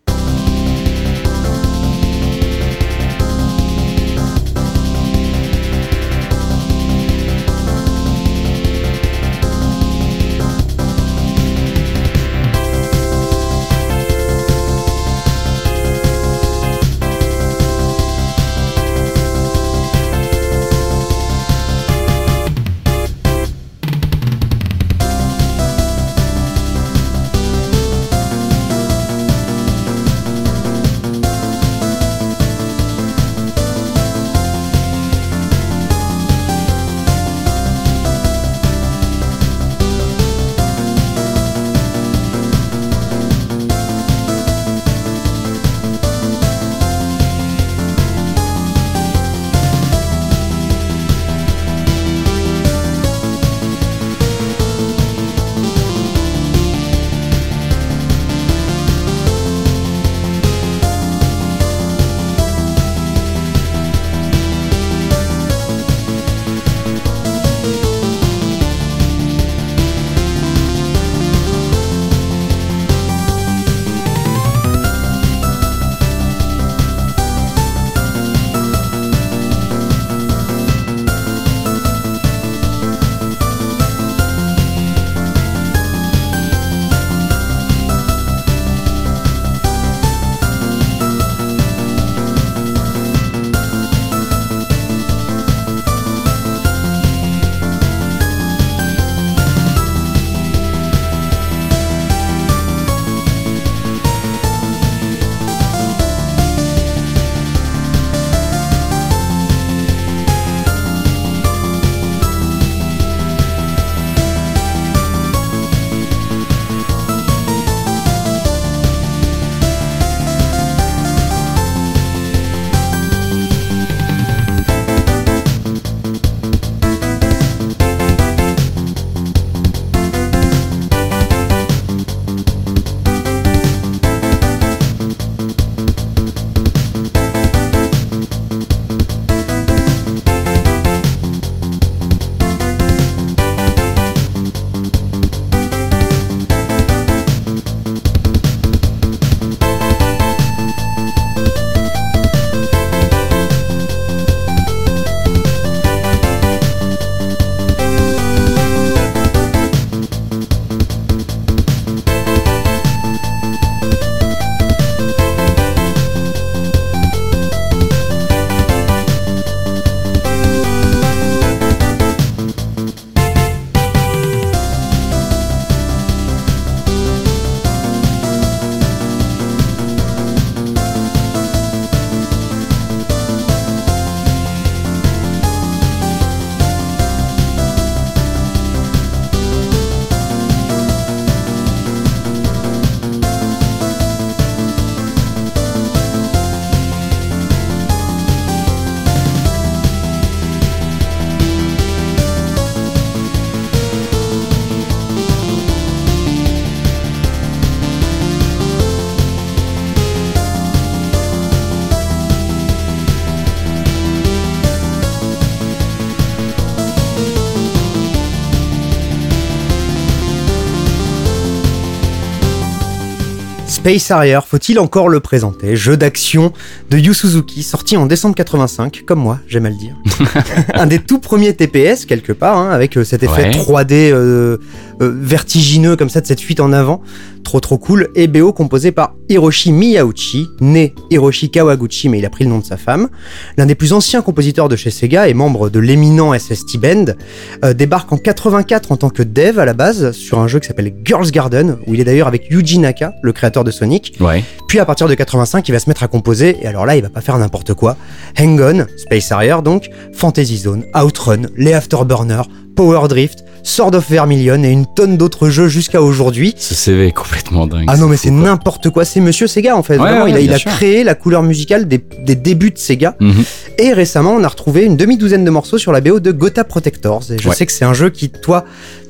Space Harrier, faut-il encore le présenter? Jeu d'action de Yu Suzuki, sorti en décembre 85, comme moi, j'aime à le dire. un des tout premiers TPS, quelque part, hein, avec euh, cet effet Ouais. 3D euh, euh, vertigineux, comme ça, de cette fuite en avant. Trop trop cool. Et BO composé par Hiroshi Miyauchi, né Hiroshi Kawaguchi, mais il a pris le nom de sa femme. L'un des plus anciens compositeurs de chez Sega et membre de l'éminent SST Band, euh, débarque en 84 en tant que dev à la base sur un jeu qui s'appelle Girls Garden, où il est d'ailleurs avec Yuji Naka, le créateur de Sonic. Ouais. Puis à partir de 85, il va se mettre à composer, et alors là, il va pas faire n'importe quoi. Hang On, Space Harrier donc, Fantasy Zone, Outrun, les Afterburner, Power Drift, Sword of Vermilion et une tonne d'autres jeux jusqu'à aujourd'hui. Ce CV est complètement dingue. Ah non mais c'est n'importe quoi, c'est Monsieur Sega en fait. Ouais, Vraiment, ouais, il a, il créé la couleur musicale des, des débuts de Sega. Mhm. Et récemment, on a retrouvé une demi-douzaine de morceaux sur la BO de Gotha Protectors. Et je Ouais. sais que c'est un jeu qui, toi,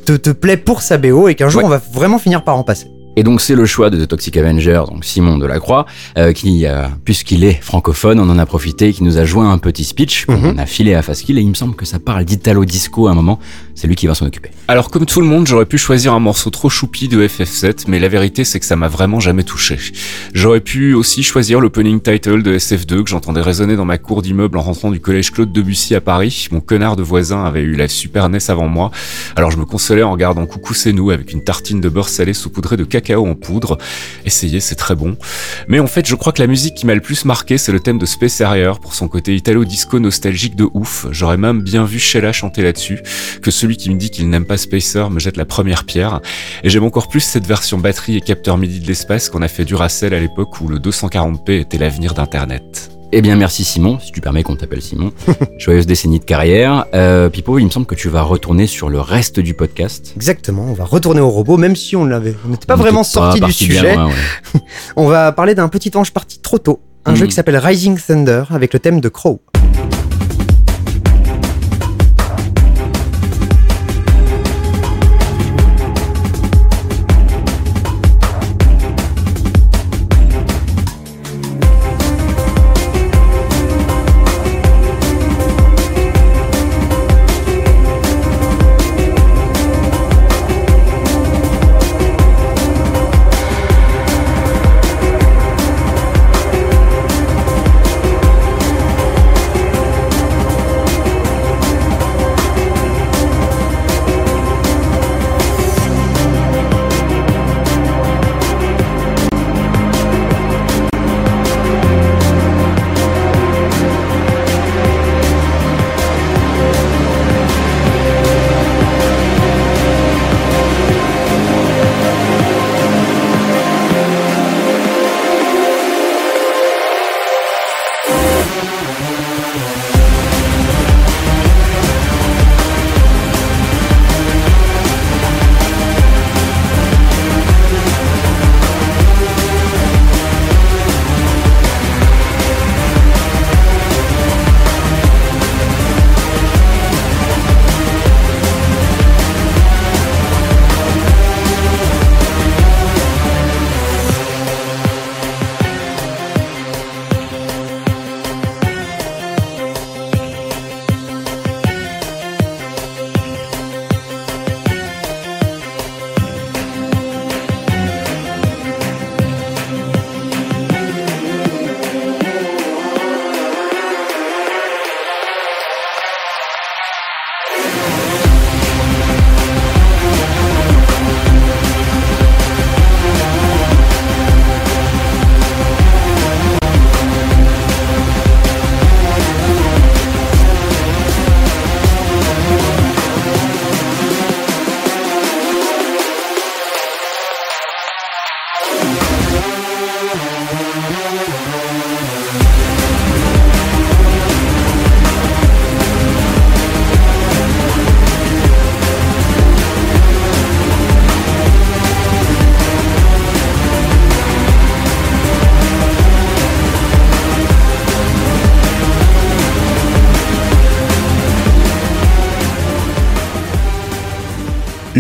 te, te plaît pour sa BO et qu'un jour on va vraiment finir par en passer. Et donc c'est le choix de The Toxic Avenger, donc Simon Delacroix, euh, qui, euh, puisqu'il est francophone, on en a profité, qui nous a joint un petit speech qu'on Mhm. a filé à Faskill, et il me semble que ça parle d'Italo Disco à un moment. C'est lui qui va s'en occuper. Alors comme tout le monde, j'aurais pu choisir un morceau trop choupi de FF7, mais la vérité c'est que ça m'a vraiment jamais touché. J'aurais pu aussi choisir l'opening title de SF2 que j'entendais résonner dans ma cour d'immeuble en rentrant du collège Claude Debussy à Paris. Mon connard de voisin avait eu la Super NES avant moi, alors je me consolais en regardant Coucou c'est nous avec une tartine de beurre salé saupoudrée de en poudre. Essayez, c'est très bon. Mais en fait, je crois que la musique qui m'a le plus marqué, c'est le thème de Space Harrier pour son côté italo-disco nostalgique de ouf. J'aurais même bien vu Sheila chanter là-dessus que celui qui me dit qu'il n'aime pas Spacer me jette la première pierre. Et j'aime encore plus cette version batterie et capteur MIDI de l'espace qu'on a fait Duracell à l'époque où le 240p était l'avenir d'Internet. Eh bien merci Simon, si tu permets qu'on t'appelle Simon. Joyeuse décennie de carrière. Euh, Pipo, il me semble que tu vas retourner sur le reste du podcast. Exactement, on va retourner au robot, même si on l'avait, on n'était pas On vraiment sorti du sujet. loin, ouais. On va parler d'un petit ange parti trop tôt, un jeu qui s'appelle Rising Thunder avec le thème de Crow.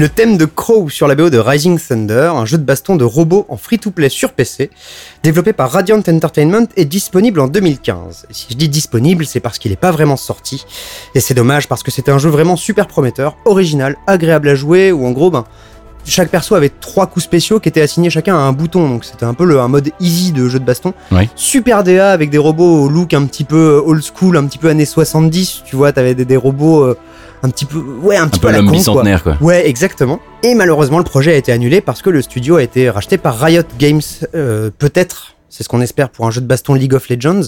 Le thème de Crow sur la BO de Rising Thunder, un jeu de baston de robots en free-to-play sur PC, développé par Radiant Entertainment, est disponible en 2015. Et si je dis disponible, c'est parce qu'il n'est pas vraiment sorti. Et c'est dommage parce que c'était un jeu vraiment super prometteur, original, agréable à jouer, où en gros, ben, chaque perso avait trois coups spéciaux qui étaient assignés chacun à un bouton, donc c'était un peu le, un mode easy de jeu de baston. Super DA avec des robots au look un petit peu old school, un petit peu années 70, tu vois, t'avais des, des robots euh, un petit peu, ouais, un Un petit peu, peu à la l'homme con, quoi. bicentenaire, quoi. Ouais, exactement. Et malheureusement, le projet a été annulé parce que le studio a été racheté par Riot Games, euh, peut-être. C'est ce qu'on espère pour un jeu de baston League of Legends.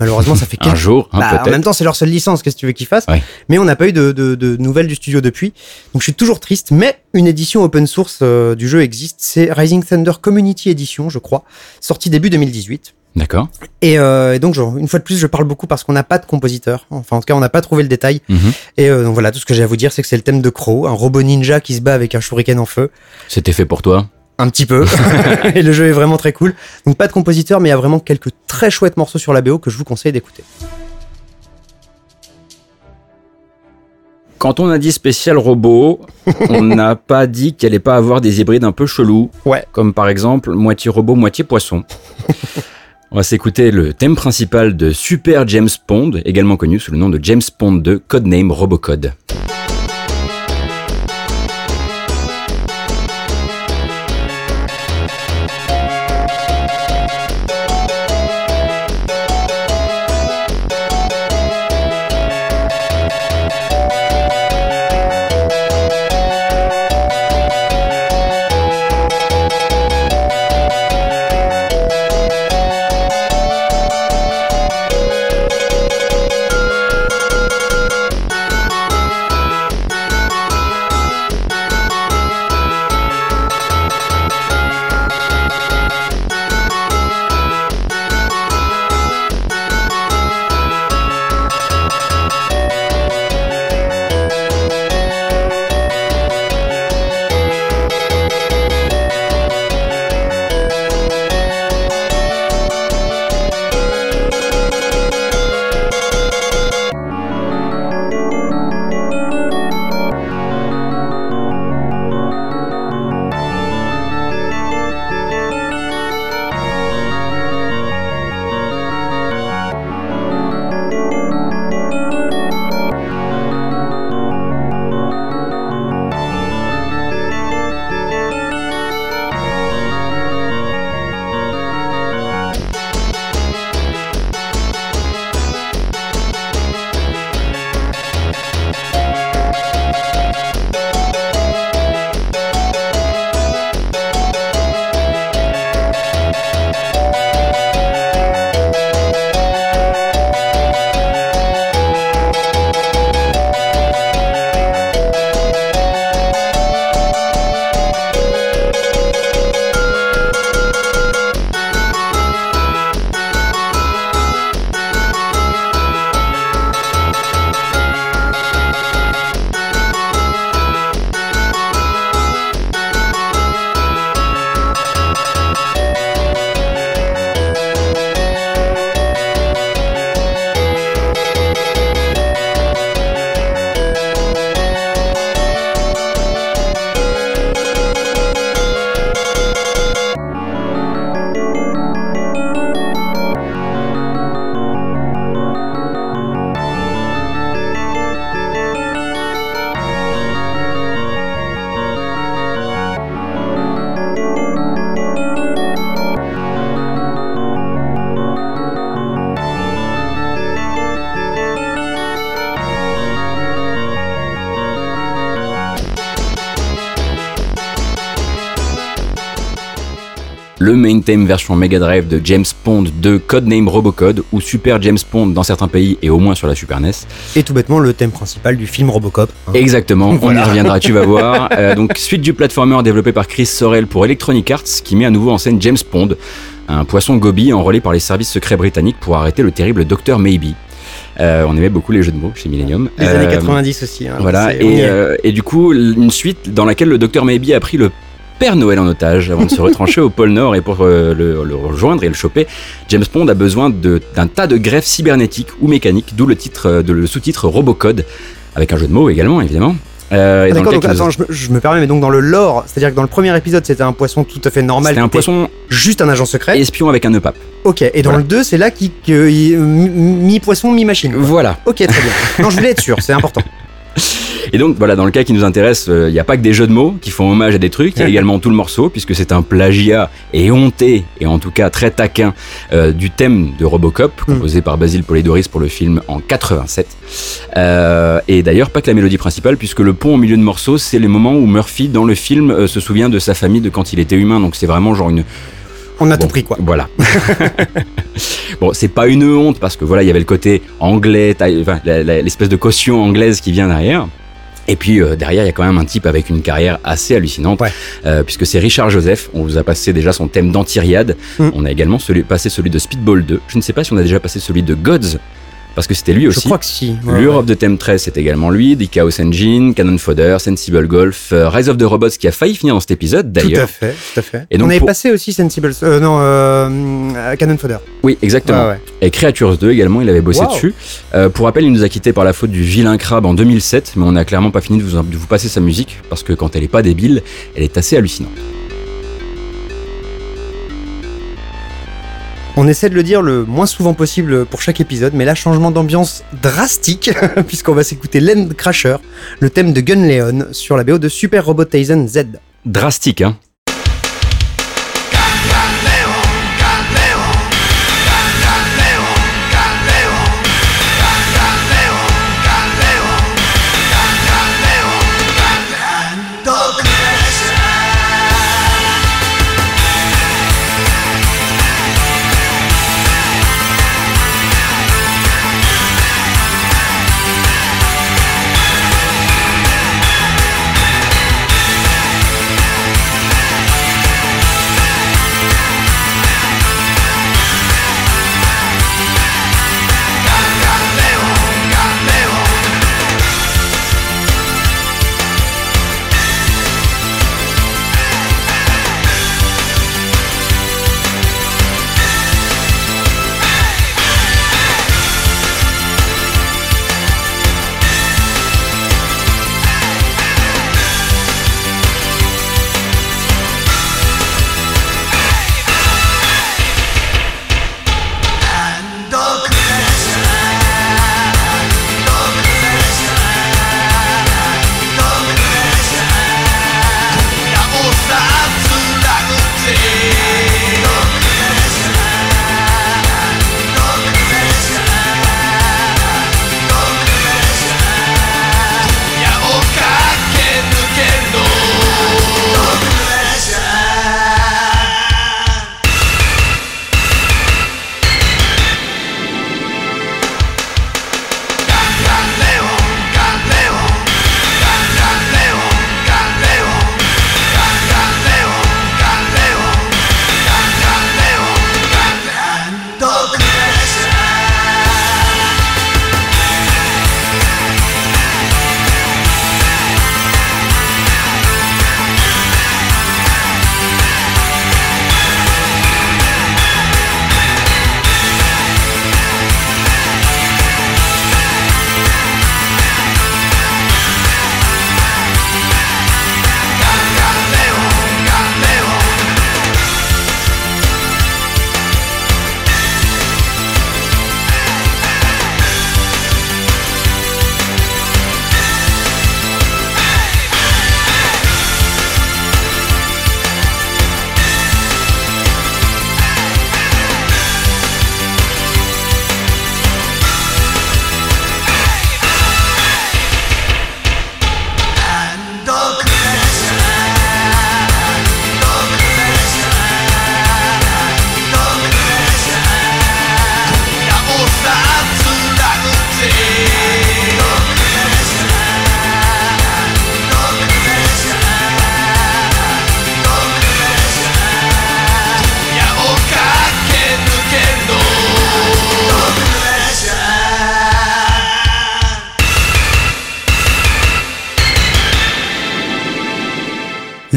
Malheureusement, ça fait Un quelques jour, hein, bah, en même temps, c'est leur seule licence, qu'est-ce que tu veux qu'ils fassent Ouais. Mais on n'a pas eu de, de- de nouvelles du studio depuis. Donc je suis toujours triste, mais une édition open source euh, du jeu existe. C'est Rising Thunder Community Edition, je crois, sorti début 2018. D'accord. Et, euh, et donc, genre, une fois de plus, je parle beaucoup parce qu'on n'a pas de compositeur. Enfin, en tout cas, on n'a pas trouvé le détail. Mhm. Et euh, donc voilà, tout ce que j'ai à vous dire, c'est que c'est le thème de Crow, un robot ninja qui se bat avec un shuriken en feu. C'était fait pour toi. Un petit peu. et le jeu est vraiment très cool. Donc pas de compositeur, mais il y a vraiment quelques très chouettes morceaux sur la BO que je vous conseille d'écouter. Quand on a dit spécial robot, on n'a pas dit qu'il allait pas avoir des hybrides un peu chelous. Ouais. Comme par exemple moitié robot, moitié poisson. On va s'écouter le thème principal de Super James Pond, également connu sous le nom de James Pond 2, codename Robocode. Theme version Mega Drive de James Pond 2 Codename Robocode ou Super James Pond dans certains pays et au moins sur la Super NES. Et tout bêtement, le thème principal du film Robocop. hein. Exactement, Voilà. on y reviendra, tu vas voir. Euh, donc suite du platformer développé par Chris Sorel pour Electronic Arts qui met à nouveau en scène James Pond, un poisson gobi enrôlé par les services secrets britanniques pour arrêter le terrible Dr Maybe. Euh, on aimait beaucoup les jeux de mots chez Millennium. Les Euh, années 90 aussi. hein. Voilà, euh, et du coup, une suite dans laquelle le docteur Maybe a pris le Père Noël en otage avant de se retrancher au pôle Nord et pour euh, le, le rejoindre et le choper, James Bond a besoin d'un tas de greffes cybernétiques ou mécaniques, d'où le titre, euh, de, le sous-titre Robocode, avec un jeu de mots également évidemment. Euh, Ah, D'accord, donc nous- je, me- je me permets, mais donc dans le lore, c'est-à-dire que dans le premier épisode, c'était un poisson tout à fait normal. C'était un poisson Juste un agent secret. espion avec un nœud pape. Ok, et dans Voilà. le 2, c'est là qui, mi-poisson, mi-machine. Voilà. Ok, très bien. non, je voulais être sûr, c'est important. Et donc voilà, dans le cas qui nous intéresse, euh, il n'y a pas que des jeux de mots qui font hommage à des trucs, il y a également tout le morceau, puisque c'est un plagiat éhonté, et en tout cas très taquin, euh, du thème de Robocop, composé par Basil Polidoris pour le film en 87. Euh, et d'ailleurs, pas que la mélodie principale, puisque le pont au milieu de morceau, c'est le moment où Murphy, dans le film, se souvient de sa famille de quand il était humain, donc c'est vraiment genre une, On a Bon, tout pris quoi. Voilà. bon, c'est pas une honte parce que voilà, il y avait le côté anglais, l'espèce de caution anglaise qui vient derrière. Et puis euh, derrière, il y a quand même un type avec une carrière assez hallucinante, Ouais. euh, puisque c'est Richard Joseph. On vous a passé déjà son thème d'Antiriade. Mm. On a également celui, passé celui de Speedball 2. Je ne sais pas si on a déjà passé celui de Gods, parce que c'était lui Je aussi. crois que si. Ouais, L'Europe de Thème 13, c'est également lui, The Chaos Engine, Cannon Fodder, Sensible Golf, euh, Rise of the Robots qui a failli finir dans cet épisode Tout à d'ailleurs. fait, tout à fait. Et donc on avait pour- passé aussi Sensible, euh, non, euh, Cannon Fodder. Oui, exactement. Ouais, ouais. Et Creatures 2 également, il avait bossé Wow. dessus. Pour rappel, il nous a quitté par la faute du vilain crabe en 2007, mais on n'a clairement pas fini de vous, de vous passer sa musique, parce que quand elle est pas débile, elle est assez hallucinante. On essaie de le dire le moins souvent possible pour chaque épisode, mais là, changement d'ambiance drastique, puisqu'on va s'écouter Land Crasher, le thème de Gun Leon, sur la BO de Super Robot Tyson Z. Drastique, hein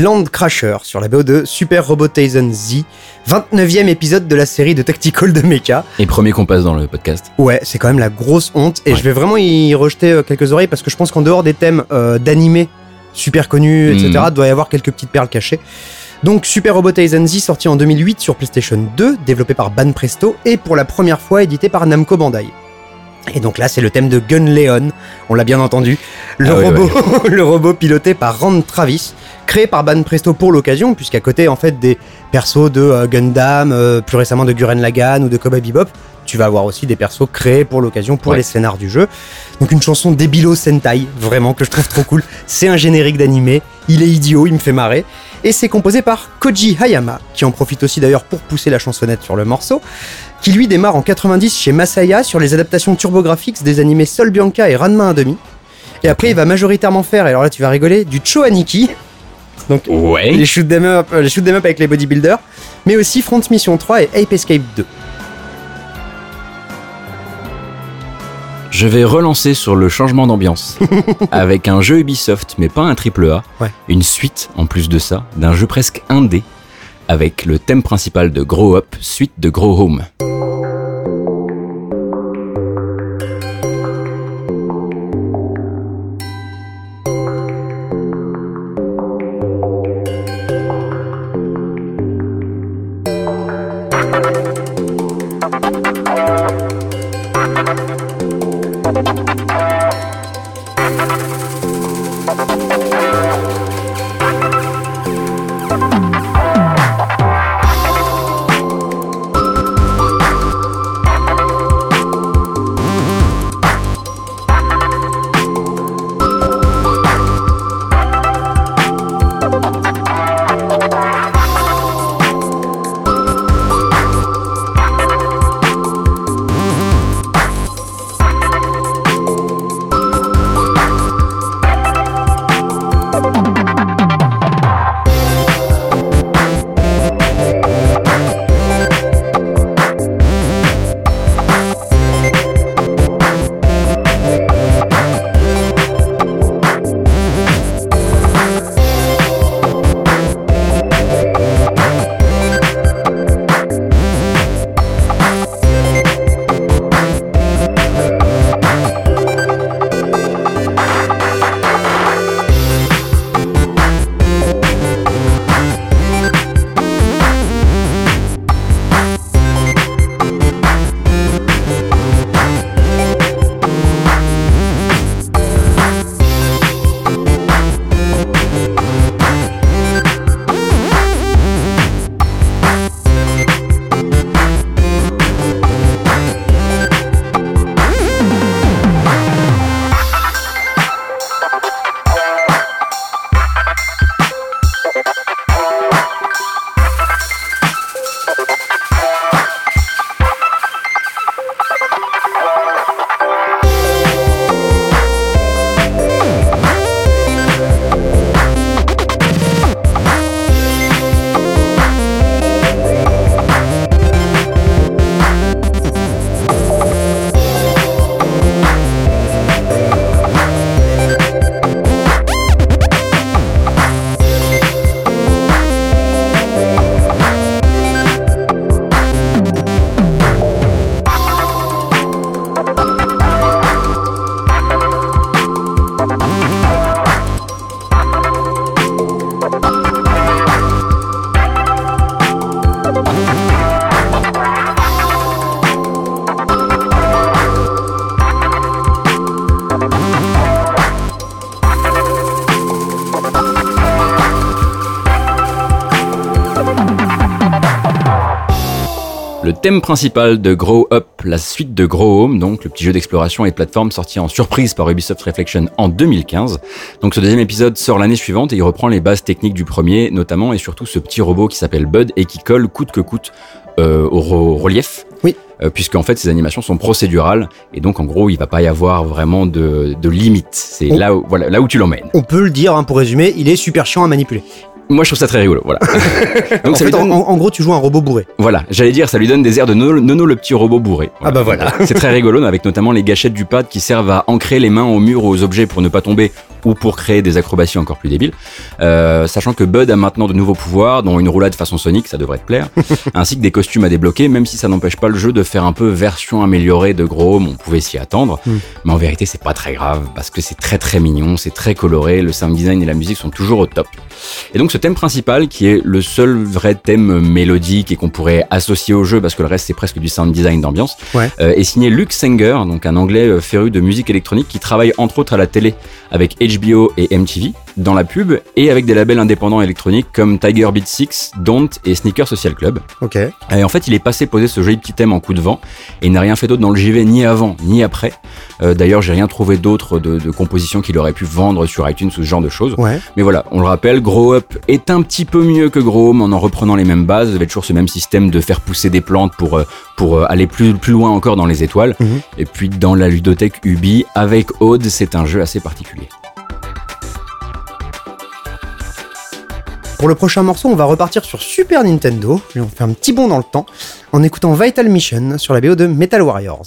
Land Crasher sur la BO de Super Robot Tyson Z, 29e épisode de la série de Tactical de Mecha. Et premier qu'on passe dans le podcast. Ouais, c'est quand même la grosse honte et Ouais. je vais vraiment y rejeter euh, quelques oreilles parce que je pense qu'en dehors des thèmes euh, d'animés super connus, etc., Mhm. doit y avoir quelques petites perles cachées. Donc Super Robot Tyson Z sorti en 2008 sur PlayStation 2, développé par Ban Presto et pour la première fois édité par Namco Bandai. Et donc là, c'est le thème de Gun Leon, on l'a bien entendu. Le, Ah robot, le robot piloté par Rand Travis, créé par Ban Presto pour l'occasion, puisqu'à côté en fait des persos de euh, Gundam, euh, plus récemment de Gurren Lagann ou de Cowboy Bebop, tu vas avoir aussi des persos créés pour l'occasion pour Ouais. les scénars du jeu. Donc une chanson débilo Sentai, vraiment que je trouve trop cool. C'est un générique d'animé, il est idiot, il me fait marrer. Et c'est composé par Koji Hayama, qui en profite aussi d'ailleurs pour pousser la chansonnette sur le morceau, qui lui démarre en 90 chez Masaya sur les adaptations turbographiques des animés Sol Bianca et Ranma 1,5. Et après, il va majoritairement faire, et alors là tu vas rigoler, du Cho Aniki. Donc Ouais. les shoot up, euh, les shoot up avec les bodybuilders, mais aussi Front Mission 3 et Ape Escape 2. Je vais relancer sur le changement d'ambiance avec un jeu Ubisoft, mais pas un triple A, Ouais. une suite en plus de ça, d'un jeu presque indé avec le thème principal de Grow Up, suite de Grow Home. Le thème principal de Grow Up, la suite de Grow Home, donc le petit jeu d'exploration et de plateforme sorti en surprise par Ubisoft Reflection en 2015. Donc ce deuxième épisode sort l'année suivante et il reprend les bases techniques du premier, notamment et surtout ce petit robot qui s'appelle Bud et qui colle coûte que coûte euh, au relief. Oui. Euh, puisqu'en fait ces animations sont procédurales et donc en gros il va pas y avoir vraiment de, de limite. C'est là où, voilà, là où tu l'emmènes. On peut le dire hein, pour résumer, il est super chiant à manipuler. Moi je trouve ça très rigolo. Voilà. donc en, ça fait, en- donne- en- en gros, tu joues un robot bourré. Voilà, j'allais dire, ça lui donne des airs de Nono, Nono le petit robot bourré. Ah bah voilà. C'est très rigolo, avec notamment les gâchettes du pad qui servent à ancrer les mains au mur ou aux objets pour ne pas tomber ou pour créer des acrobaties encore plus débiles. Euh, sachant que Bud a maintenant de nouveaux pouvoirs, dont une roulade façon Sonic, ça devrait te plaire, ainsi que des costumes à débloquer, même si ça n'empêche pas le jeu de faire un peu version améliorée de Gros Home, on pouvait s'y attendre. Hmm. Mais en vérité, c'est pas très grave, parce que c'est très très mignon, c'est très coloré, le sound design et la musique sont toujours au top. Et donc ce thème principal, qui est le seul vrai thème mélodique et qu'on pourrait associer au jeu, parce que le reste c'est presque du sound design d'ambiance, Ouais. euh, est signé Luke Sanger, donc un anglais euh, féru de musique électronique qui travaille entre autres à la télé avec HBO et MTV, dans la pub, et avec des labels indépendants électroniques comme Tiger Beat 6, Don't et Sneaker Social Club. Ok. Et en fait, il est passé poser ce joli petit thème en coup de vent et il n'a rien fait d'autre dans le JV ni avant ni après. Euh, D'ailleurs, j'ai rien trouvé d'autre de, de compositions qu'il aurait pu vendre sur iTunes ou ce genre de choses. Ouais. Mais voilà, on le rappelle, Grow Up est un petit peu mieux que Grow Home en en reprenant les mêmes bases. Vous avez toujours ce même système de faire pousser des plantes pour, euh, pour euh, aller plus, plus loin encore dans les étoiles. Mhm. Et puis dans la ludothèque Ubi, avec Aude, c'est un jeu assez particulier. Pour le prochain morceau, on va repartir sur Super Nintendo, et on fait un petit bond dans le temps, en écoutant Vital Mission sur la BO de Metal Warriors.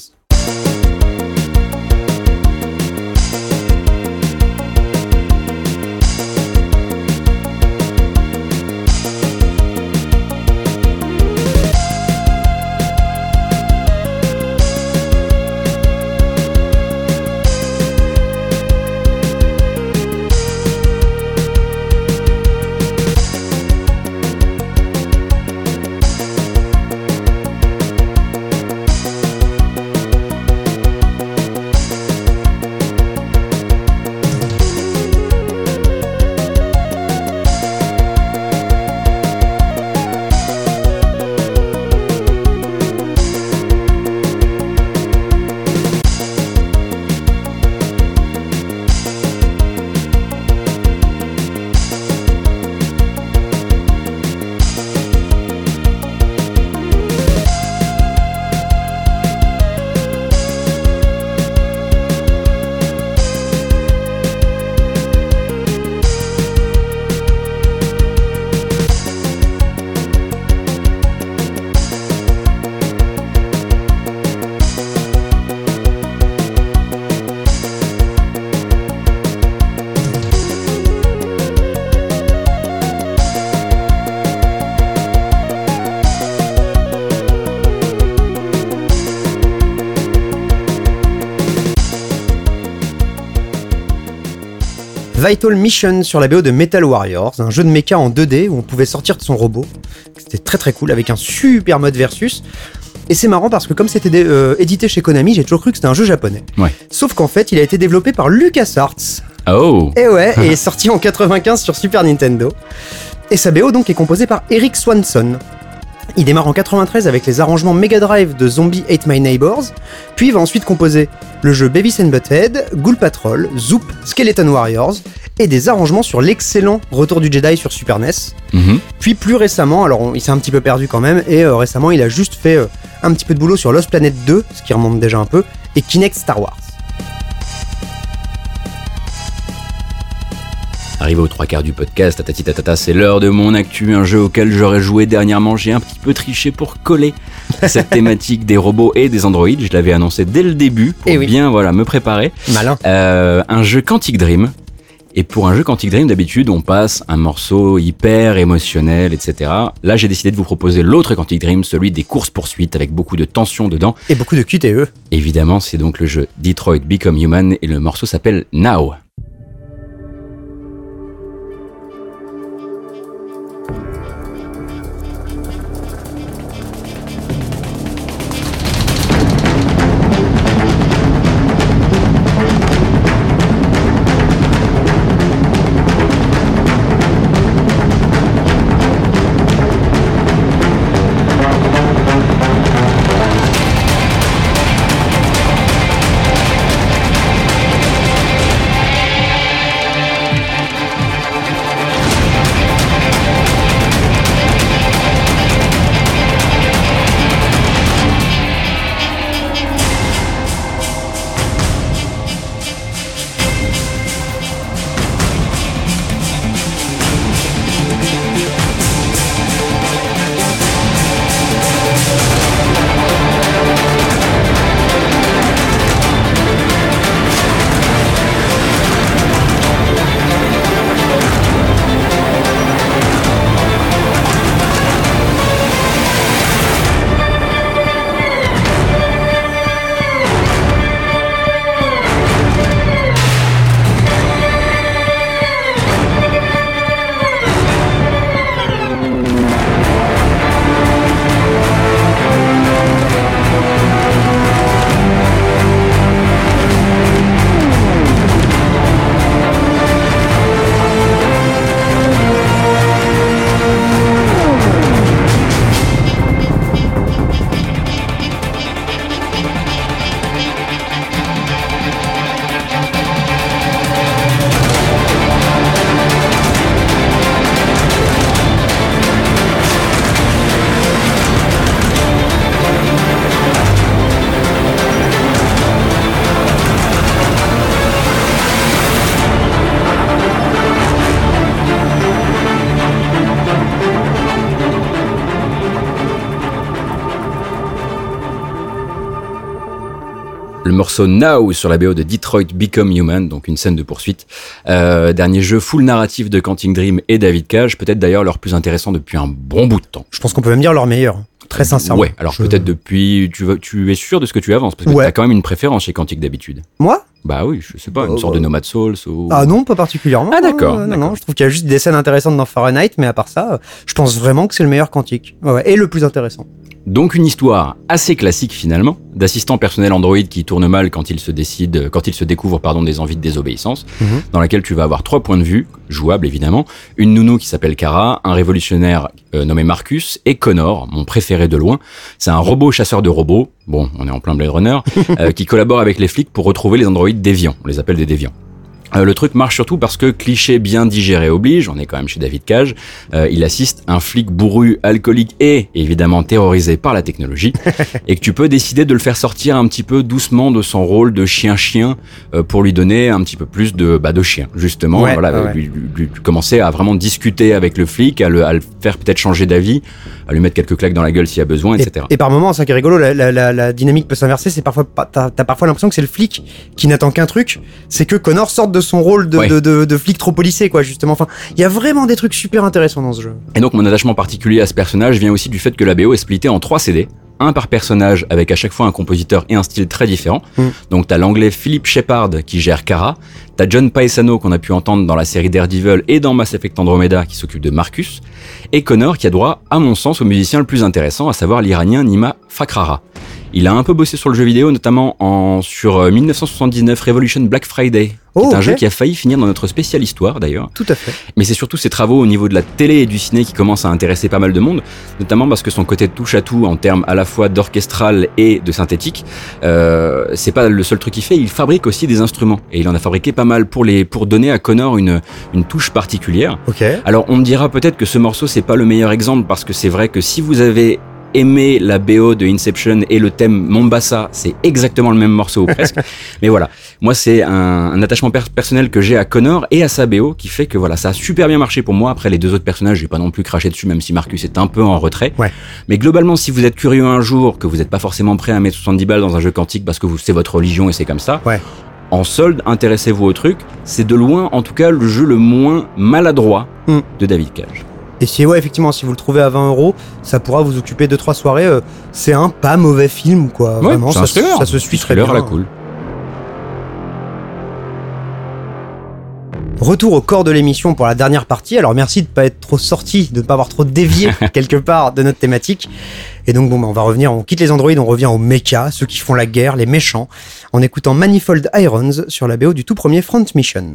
Vital Mission sur la BO de Metal Warriors, un jeu de mecha en 2D où on pouvait sortir de son robot. C'était très très cool avec un super mode versus. Et c'est marrant parce que comme c'était euh, édité chez Konami, j'ai toujours cru que c'était un jeu japonais. Ouais. Sauf qu'en fait, il a été développé par LucasArts. Oh Et ouais, et est sorti en 95 sur Super Nintendo. Et sa BO donc est composée par Eric Swanson. Il démarre en 93 avec les arrangements Mega Drive de Zombie Ate My Neighbors, puis il va ensuite composer le jeu Beavis and Butthead, Ghoul Patrol, Zoop, Skeleton Warriors, et des arrangements sur l'excellent Retour du Jedi sur Super NES. Mhm. Puis plus récemment, alors on- il s'est un petit peu perdu quand même, et euh, récemment il a juste fait euh, un petit peu de boulot sur Lost Planet 2, ce qui remonte déjà un peu, et Kinect Star Wars. Arrivé aux trois quarts du podcast, tatata, c'est l'heure de mon actu, un jeu auquel j'aurais joué dernièrement. J'ai un petit peu triché pour coller cette thématique des robots et des androïdes. Je l'avais annoncé dès le début pour Eh oui. bien voilà me préparer. Malin. Euh, un jeu Quantic Dream. Et pour un jeu Quantic Dream, d'habitude, on passe un morceau hyper émotionnel, etc. Là, j'ai décidé de vous proposer l'autre Quantic Dream, celui des courses-poursuites, avec beaucoup de tension dedans. Et beaucoup de QTE. Évidemment, c'est donc le jeu Detroit Become Human, et le morceau s'appelle Now. Morceau Now sur la BO de Detroit Become Human, donc une scène de poursuite. Euh, dernier jeu full narratif de Quantic Dream et David Cage, peut-être d'ailleurs leur plus intéressant depuis un bon bout de temps. Je pense qu'on peut même dire leur meilleur. Très sincèrement. Ouais, alors Je- peut-être depuis, tu, tu es sûr de ce que tu avances, parce que Ouais. t'as quand même une préférence chez Quantic d'habitude. Moi? Bah oui, je sais pas, une Oh, sorte bah. de Nomad Souls ou... Ah non, pas particulièrement. Ah, d'accord, Euh, non, non, je trouve qu'il y a juste des scènes intéressantes dans Fahrenheit, mais à part ça, euh, je pense vraiment que c'est le meilleur quantique. Ouais, et le plus intéressant. Donc une histoire assez classique finalement, d'assistant personnel Android qui tourne mal quand il se décide, quand il se découvre pardon des envies de désobéissance, Mhm. dans laquelle tu vas avoir trois points de vue, jouables évidemment, une nounou qui s'appelle Kara, un révolutionnaire euh, nommé Marcus et Connor, mon préféré de loin. C'est un robot chasseur de robots, bon on est en plein Blade Runner, euh, qui collabore avec les flics pour retrouver les androïdes déviants, on les appelle des déviants. Euh, le truc marche surtout parce que cliché bien digéré oblige, on est quand même chez David Cage, euh, il assiste un flic bourru, alcoolique et évidemment terrorisé par la technologie, et que tu peux décider de le faire sortir un petit peu doucement de son rôle de chien-chien euh, pour lui donner un petit peu plus de, bah, de chien, justement, Ouais, voilà, ouais. lui, lui- lui commencer à vraiment discuter avec le flic, à le, à le faire peut-être changer d'avis, à lui mettre quelques claques dans la gueule s'il y a besoin, Et, etc. et par moments, ça qui est rigolo, la, la- la- la dynamique peut s'inverser. C'est parfois, t'as parfois l'impression que c'est le flic qui n'attend qu'un truc, c'est que Connor sorte de son rôle de, Ouais. de, de- de flic trop policé, quoi, justement. Enfin, il y a vraiment des trucs super intéressants dans ce jeu. Et donc mon attachement particulier à ce personnage vient aussi du fait que la BO est splittée en trois CD, un par personnage avec à chaque fois un compositeur et un style très différent. Mm. Donc t'as l'anglais Philip Shepard qui gère Kara, t'as John Paesano qu'on a pu entendre dans la série Daredevil et dans Mass Effect Andromeda qui s'occupe de Marcus, et Connor qui a droit, à mon sens, au musicien le plus intéressant, à savoir l'Iranien Nima Fakrara. Il a un peu bossé sur le jeu vidéo, notamment en, sur euh, 1979 Revolution Black Friday, qui Oh, est un ok. jeu qui a failli finir dans notre spéciale histoire d'ailleurs. Tout à fait. Mais c'est surtout ses travaux au niveau de la télé et du ciné qui commencent à intéresser pas mal de monde, notamment parce que son côté touche à tout en termes à la fois d'orchestral et de synthétique, euh, c'est pas le seul truc qu'il fait, il fabrique aussi des instruments et il en a fabriqué pas mal pour les pour donner à Connor une une touche particulière. Ok. Alors on me dira peut-être que ce morceau c'est pas le meilleur exemple parce que c'est vrai que si vous avez aimé la BO de Inception et le thème Mombasa, c'est exactement le même morceau ou presque. Mais voilà, moi c'est un, un attachement per- personnel que j'ai à Connor et à sa BO qui fait que voilà, ça a super bien marché pour moi. Après les deux autres personnages, j'ai pas non plus craché dessus même si Marcus est un peu en retrait. Ouais. Mais globalement, si vous êtes curieux un jour, que vous n'êtes pas forcément prêt à mettre 70 balles dans un jeu quantique parce que vous- c'est votre religion et c'est comme ça. Ouais. En solde, intéressez-vous au truc. C'est de loin, en tout cas, le jeu le moins maladroit Mm. de David Cage. Et si, ouais, effectivement, si vous le trouvez à 20 euros, ça pourra vous occuper de trois soirées. euh, c'est un pas mauvais film, quoi. Vraiment, ça, se- ça se suit très bien. à la cool. Retour au corps de l'émission pour la dernière partie. Alors merci de pas être trop sorti, de ne pas avoir trop dévié quelque part de notre thématique. Et donc bon, bah, on va revenir, on quitte les androïdes, on revient aux mechas, ceux qui font la guerre, les méchants, en écoutant Manifold Irons sur la BO du tout premier Front Mission.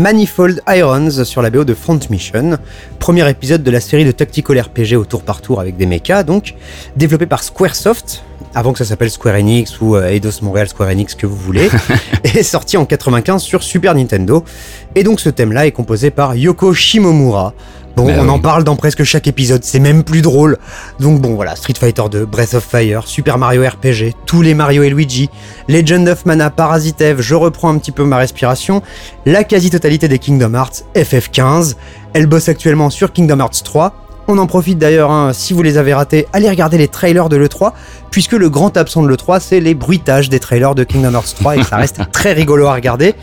Manifold Irons sur la BO de Front Mission, premier épisode de la série de tactical RPG au tour par tour avec des mechas, donc développé par Squaresoft, avant que ça s'appelle Square Enix ou euh, Eidos Montréal Square Enix que vous voulez, et sorti en 95 sur Super Nintendo. Et donc ce thème-là est composé par Yoko Shimomura. Bon, on en parle dans presque chaque épisode, c'est même plus drôle. Donc bon voilà, Street Fighter 2, Breath of Fire, Super Mario RPG, tous les Mario et Luigi, Legend of Mana, Parasite Eve, je reprends un petit peu ma respiration, la quasi-totalité des Kingdom Hearts, FF15, elle bosse actuellement sur Kingdom Hearts 3. On en profite d'ailleurs, hein, si vous les avez ratés, allez regarder les trailers de l'E3, puisque le grand absent de l'E3, c'est les bruitages des trailers de Kingdom Hearts 3, et ça reste très rigolo à regarder.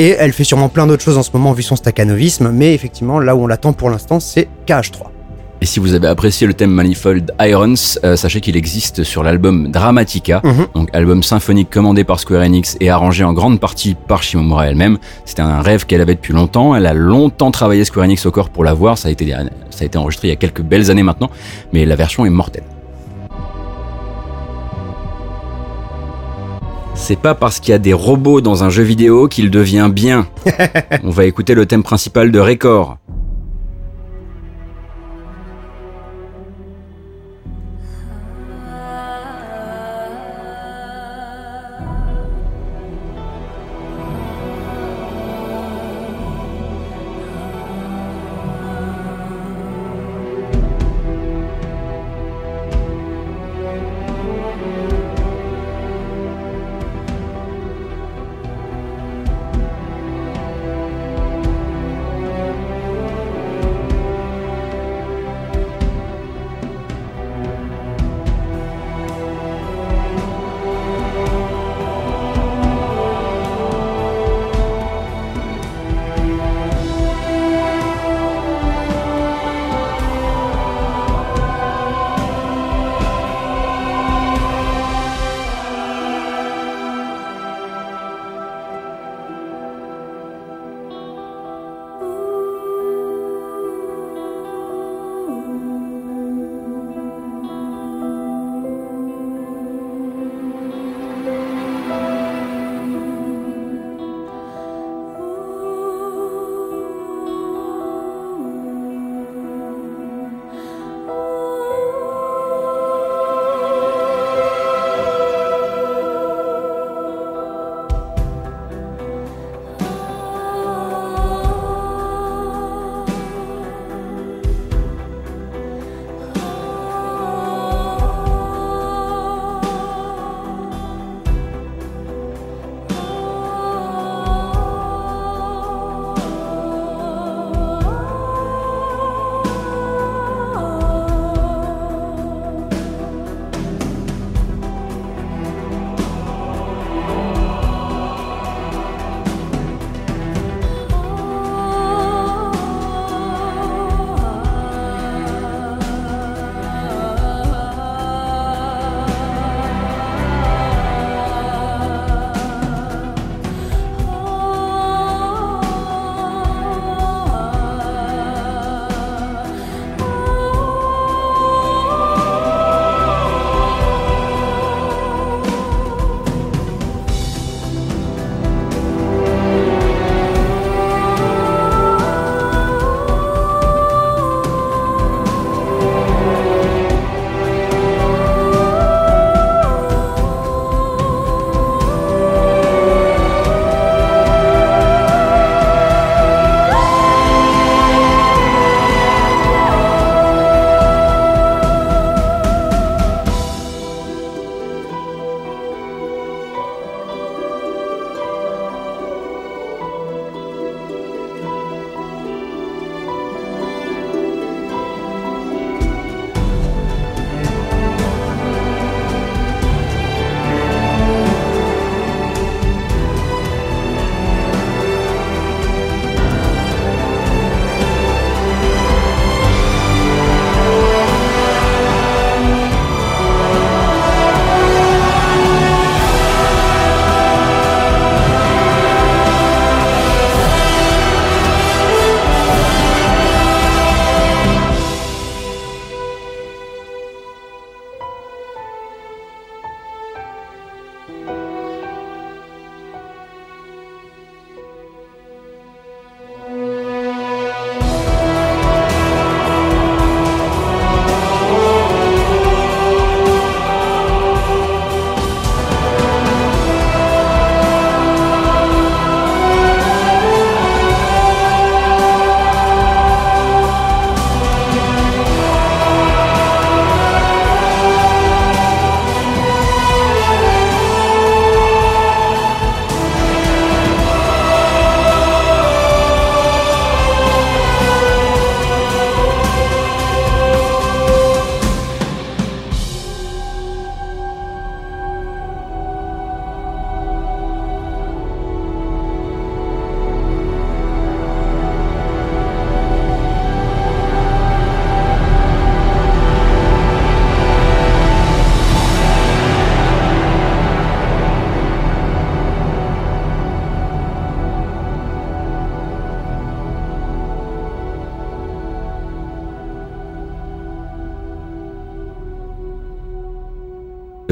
Et elle fait sûrement plein d'autres choses en ce moment vu son staccanovisme, mais effectivement, là où on l'attend pour l'instant, c'est KH3. Et si vous avez apprécié le thème Manifold Irons, euh, sachez qu'il existe sur l'album Dramatica, Mhm. donc album symphonique commandé par Square Enix et arrangé en grande partie par Shimomura elle-même. C'était un rêve qu'elle avait depuis longtemps. Elle a longtemps travaillé Square Enix au corps pour l'avoir. Ça a été, ça a été enregistré il y a quelques belles années maintenant, mais la version est mortelle. C'est pas parce qu'il y a des robots dans un jeu vidéo qu'il devient bien. On va écouter le thème principal de Record.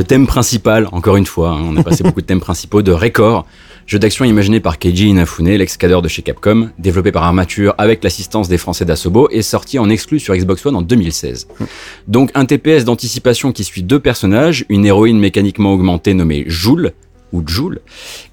Thème principal, encore une fois, hein, on a passé beaucoup de thèmes principaux, de Record, jeu d'action imaginé par Keiji Inafune, l'ex-cadre de chez Capcom, développé par Armature avec l'assistance des Français d'Asobo et sorti en exclu sur Xbox One en 2016. Donc un TPS d'anticipation qui suit deux personnages, une héroïne mécaniquement augmentée nommée Joule, ou Joule,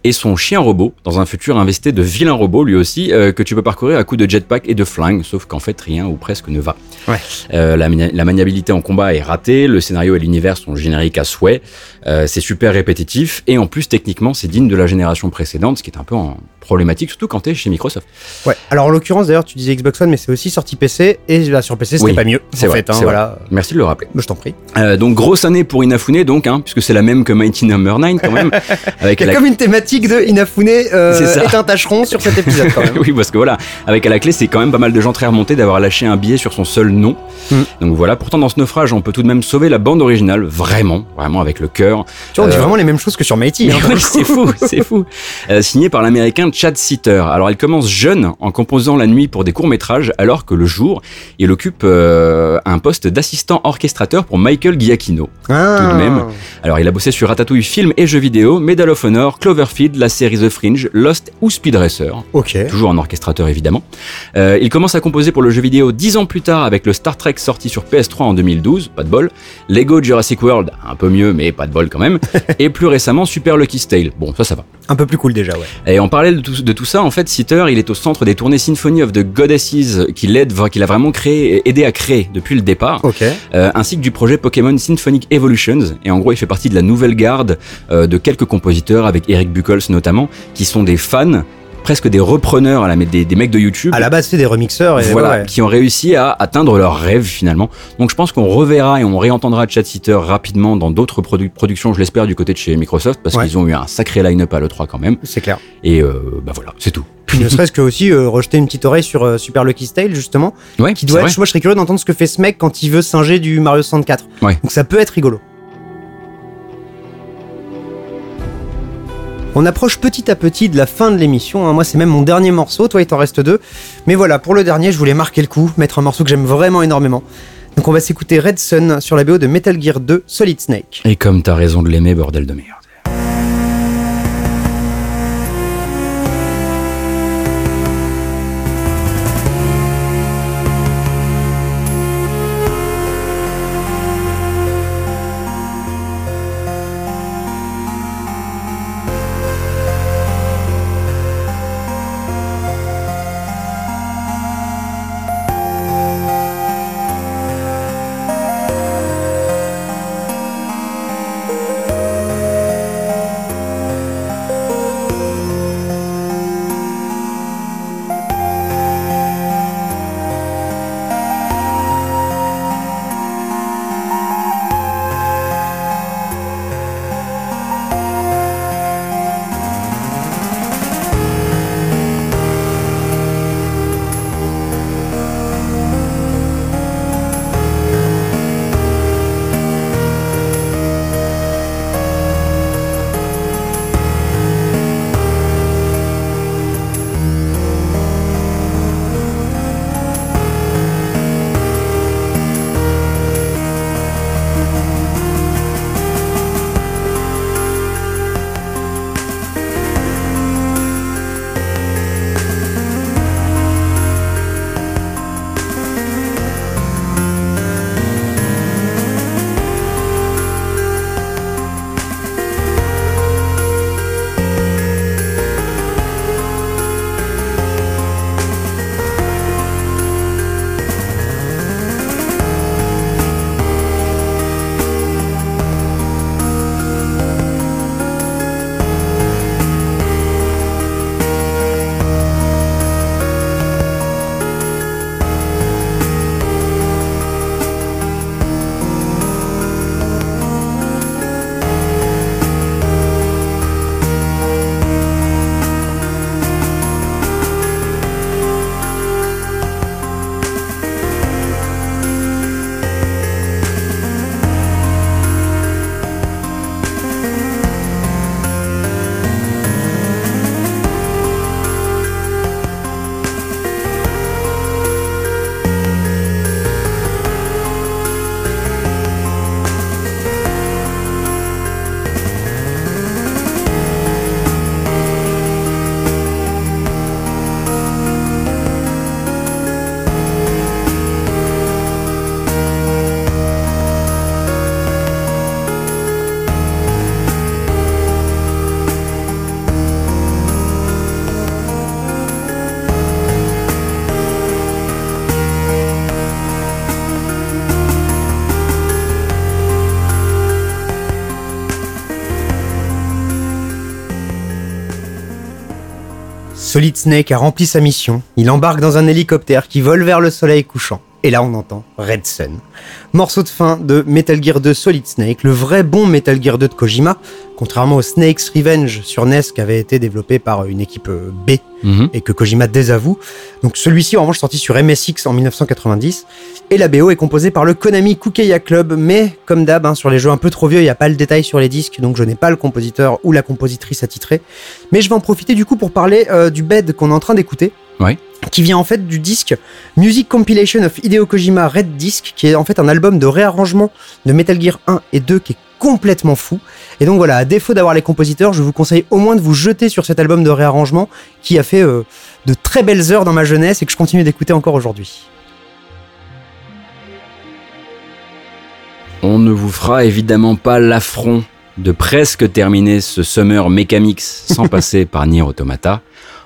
et son chien robot, dans un futur investé de vilains robots lui aussi, euh, que tu peux parcourir à coups de jetpack et de flingue, sauf qu'en fait rien ou presque ne va. Ouais. Euh, la, mani- la maniabilité en combat est ratée, le scénario et l'univers sont génériques à souhait, euh, c'est super répétitif, et en plus techniquement c'est digne de la génération précédente, ce qui est un peu en problématique, surtout quand t'es chez Microsoft. Ouais. Alors en l'occurrence, d'ailleurs, tu disais Xbox One, mais c'est aussi sorti PC, et là sur PC, c'était Oui, pas mieux. c'est vrai, fait, hein, vrai. voilà. Merci de le rappeler. Bah, Je t'en prie. Donc grosse année pour Inafune donc, hein, puisque c'est la même que Mighty Number 9 quand même, avec Il y a la comme une thématique de Inafune euh, est un tâcheron sur cet épisode quand même. oui, parce que voilà, avec à la clé, c'est quand même pas mal de gens très remontés d'avoir lâché un billet sur son seul nom. Mm. Donc voilà, pourtant dans ce naufrage, on peut tout de même sauver la bande originale, vraiment, vraiment avec le cœur. Tu vois, on dit Euh, vraiment les mêmes choses que sur Mighty. Mais hein, oui, c'est fou, c'est fou. Euh, signé par l'américain Chad Sitter. Alors, il commence jeune en composant la nuit pour des courts-métrages, alors que le jour, il occupe euh, un poste d'assistant orchestrateur pour Michael Giacchino. Ah. tout de même. Alors, il a bossé sur Ratatouille film et jeux vidéo, Medal of Honor, Cloverfield, la série The Fringe, Lost ou Speed Racer. Ok. Toujours en orchestrateur évidemment. Euh, il commence à composer pour le jeu vidéo dix ans plus tard avec le Star Trek sorti sur PS3 en 2012, pas de bol. Lego Jurassic World, un peu mieux mais pas de bol quand même. et plus récemment Super Lucky's Tale. Bon, ça ça va. Un peu plus cool déjà, ouais. Et en parallèle de tout, de tout ça, en fait, Sitter, il est au centre des tournées Symphony of the Goddesses qu'il aide, qu'il a vraiment créé, aidé à créer depuis le départ, Ok. euh, ainsi que du projet Pokémon Symphonic Evolutions. Et en gros, il fait partie de la nouvelle garde euh, de quelques compositeurs, avec Eric Buchholz notamment, qui sont des fans, presque des repreneurs, à la, des, des mecs de YouTube. À la base, c'est des remixeurs et Voilà, ouais. qui ont réussi à atteindre leur rêve finalement. Donc je pense qu'on reverra et on réentendra Chad Sitter rapidement dans d'autres produ- productions, je l'espère, du côté de chez Microsoft, parce Ouais. qu'ils ont eu un sacré line-up à l'E3 quand même. C'est clair. Et euh, bah voilà, c'est tout. Puis ne serait-ce que aussi euh, rejeter une petite oreille sur euh, Super Lucky Tale justement, Ouais, qui doit être. Moi, je serais curieux d'entendre ce que fait ce mec quand il veut singer du Mario 64. Ouais. Donc ça peut être rigolo. On approche petit à petit de la fin de l'émission. hein. Moi, c'est même mon dernier morceau. Toi, il t'en reste deux. Mais voilà, pour le dernier, je voulais marquer le coup, mettre un morceau que j'aime vraiment énormément. Donc, on va s'écouter Red Sun sur la BO de Metal Gear 2 Solid Snake. Et comme t'as raison de l'aimer, bordel de merde. Solid Snake a rempli sa mission. Il embarque dans un hélicoptère qui vole vers le soleil couchant. Et là, on entend Red Sun. Morceau de fin de Metal Gear 2 Solid Snake, le vrai bon Metal Gear 2 de Kojima, contrairement au Snake's Revenge sur NES qui avait été développé par une équipe B Mhm. et que Kojima désavoue. Donc celui-ci en revanche sorti sur MSX en 1990 et la BO est composée par le Konami Kukeya Club mais comme d'hab hein, sur les jeux un peu trop vieux il n'y a pas le détail sur les disques donc je n'ai pas le compositeur ou la compositrice attitrée mais je vais en profiter du coup pour parler euh, du bed qu'on est en train d'écouter Ouais. qui vient en fait du disque Music Compilation of Hideo Kojima Red Disc qui est en fait un album de réarrangement de Metal Gear 1 et 2 qui est complètement fou. Et donc voilà, à défaut d'avoir les compositeurs, je vous conseille au moins de vous jeter sur cet album de réarrangement qui a fait euh, de très belles heures dans ma jeunesse et que je continue d'écouter encore aujourd'hui. On ne vous fera évidemment pas l'affront de presque terminer ce Summer Megamix sans passer par Nier Automata.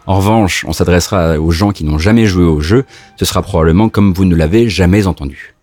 En revanche, on s'adressera aux gens qui n'ont jamais joué au jeu. Ce sera probablement comme vous ne l'avez jamais entendu.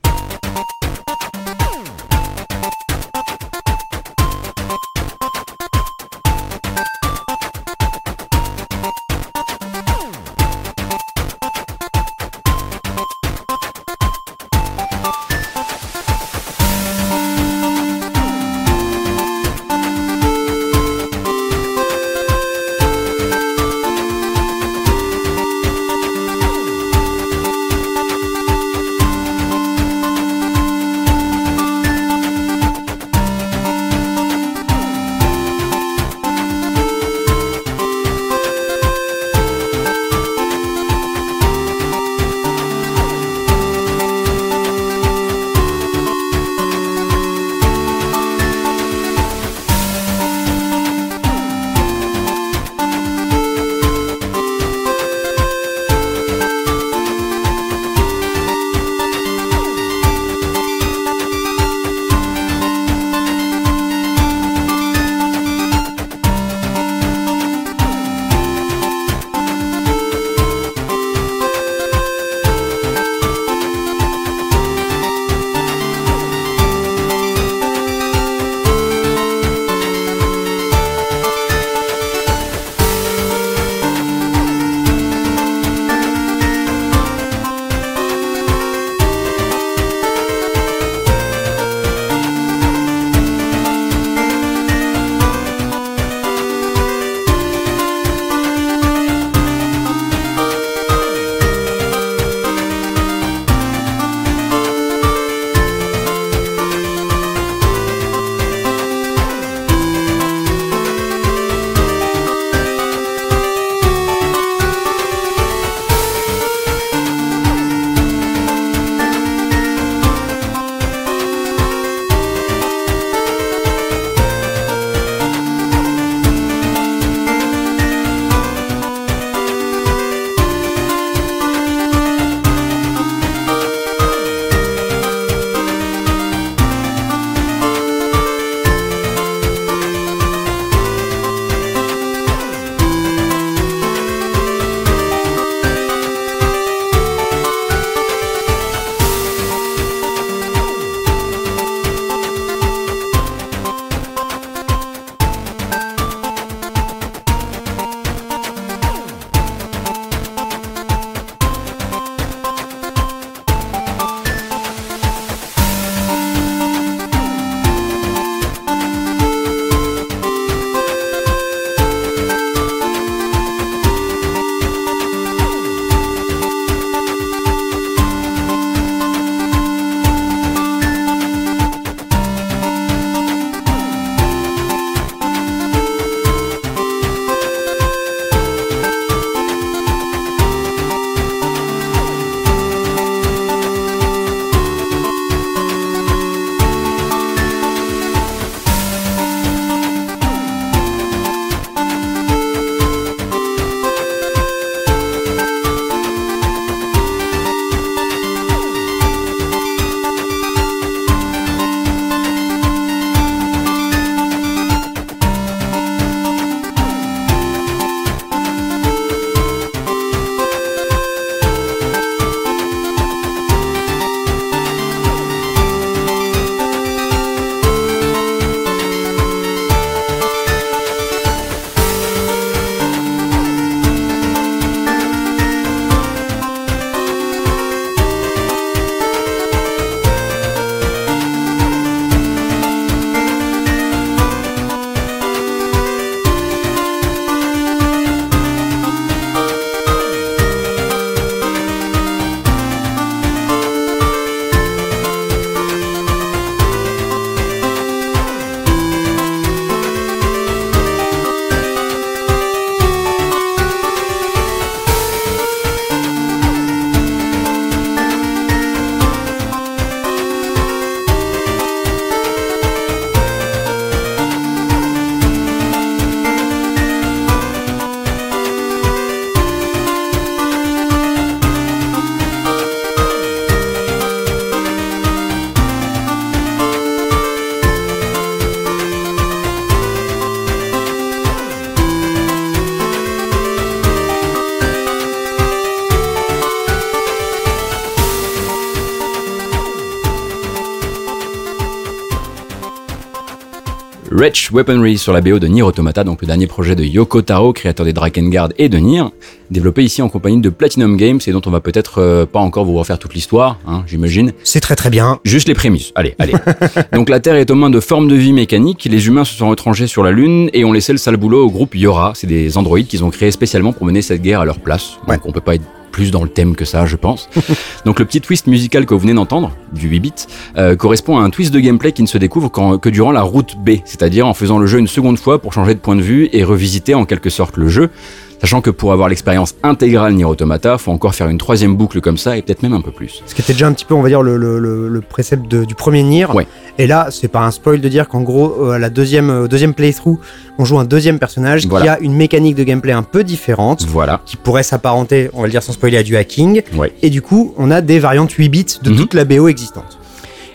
Weaponry sur la BO de Nier Automata, donc le dernier projet de Yoko Taro, créateur des Drakengard et de Nier, développé ici en compagnie de Platinum Games et dont on va peut-être euh, pas encore vous refaire toute l'histoire, hein, j'imagine. C'est très très bien. Juste les prémices. Allez, allez. donc la Terre est aux mains de formes de vie mécaniques, les humains se sont retranchés sur la Lune et ont laissé le sale boulot au groupe Yora. C'est des androïdes qu'ils ont créés spécialement pour mener cette guerre à leur place. Donc Ouais. on peut pas être plus dans le thème que ça, je pense. Donc le petit twist musical que vous venez d'entendre, du 8 bits, euh, correspond à un twist de gameplay qui ne se découvre que durant la route B, c'est-à-dire en faisant le jeu une seconde fois pour changer de point de vue et revisiter en quelque sorte le jeu. Sachant que pour avoir l'expérience intégrale Nier Automata, faut encore faire une troisième boucle comme ça et peut-être même un peu plus. Ce qui était déjà un petit peu, on va dire, le, le, le, le précepte de- du premier Nier. Ouais. Et là, c'est pas un spoil de dire qu'en gros, euh, à la deuxième, euh, deuxième playthrough, on joue un deuxième personnage qui a une mécanique de gameplay un peu différente, Voilà. qui pourrait s'apparenter, on va le dire sans spoiler, à du hacking. Ouais. Et du coup, on a des variantes 8 bits de Mhm. toute la BO existante.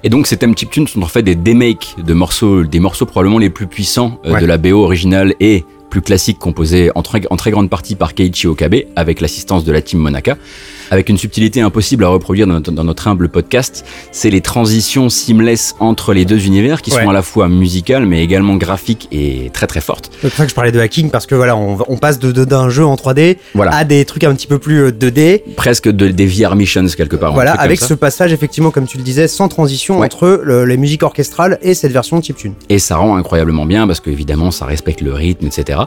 Et donc ces thèmes chiptunes sont en fait des demakes de morceaux, des morceaux probablement les plus puissants euh, Ouais. de la BO originale et plus classique très, en très grande partie par Keiichi Okabe avec l'assistance de la team Monaka. Avec une subtilité impossible à reproduire dans notre, dans notre humble podcast, c'est les transitions seamless entre les deux univers qui Ouais. sont à la fois musicales mais également graphiques et très très fortes. C'est pour ça que je parlais de hacking, parce que voilà, on, passe de de- d'un jeu en 3D Voilà. à des trucs un petit peu plus euh, 2D. Presque de, des VR missions quelque part. Voilà, avec ce passage, effectivement, comme tu le disais, sans transition Ouais. entre le- les musiques orchestrales et cette version chiptune. Et ça rend incroyablement bien parce qu'évidemment ça respecte le rythme, etc.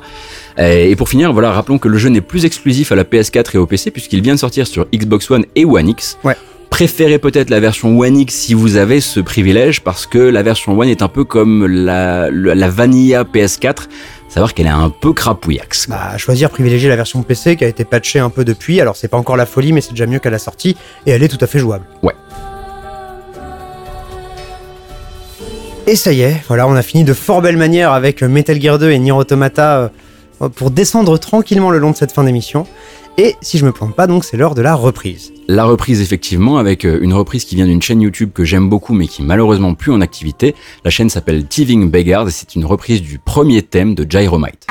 Euh, Et pour finir, voilà, rappelons que le jeu n'est plus exclusif à la PS4 et au PC puisqu'il vient de sortir sur Xbox One et One X. Ouais. Préférez peut-être la version One X si vous avez ce privilège parce que la version One est un peu comme la, la, la Vanilla PS4, savoir qu'elle est un peu crapouillax. Bah, choisir privilégier la version PC qui a été patchée un peu depuis. Alors, c'est pas encore la folie, mais c'est déjà mieux qu'à la sortie. Et elle est tout à fait jouable. Ouais. Et ça y est, voilà, on a fini de fort belle manière avec Metal Gear 2 et Nier Automata euh, pour descendre tranquillement le long de cette fin d'émission. Et si je me plante pas, donc c'est l'heure de la reprise. La reprise effectivement avec euh, une reprise qui vient d'une chaîne YouTube que j'aime beaucoup mais qui est malheureusement plus en activité. La chaîne s'appelle Thieving Beggars et c'est une reprise du premier thème de Gyromite.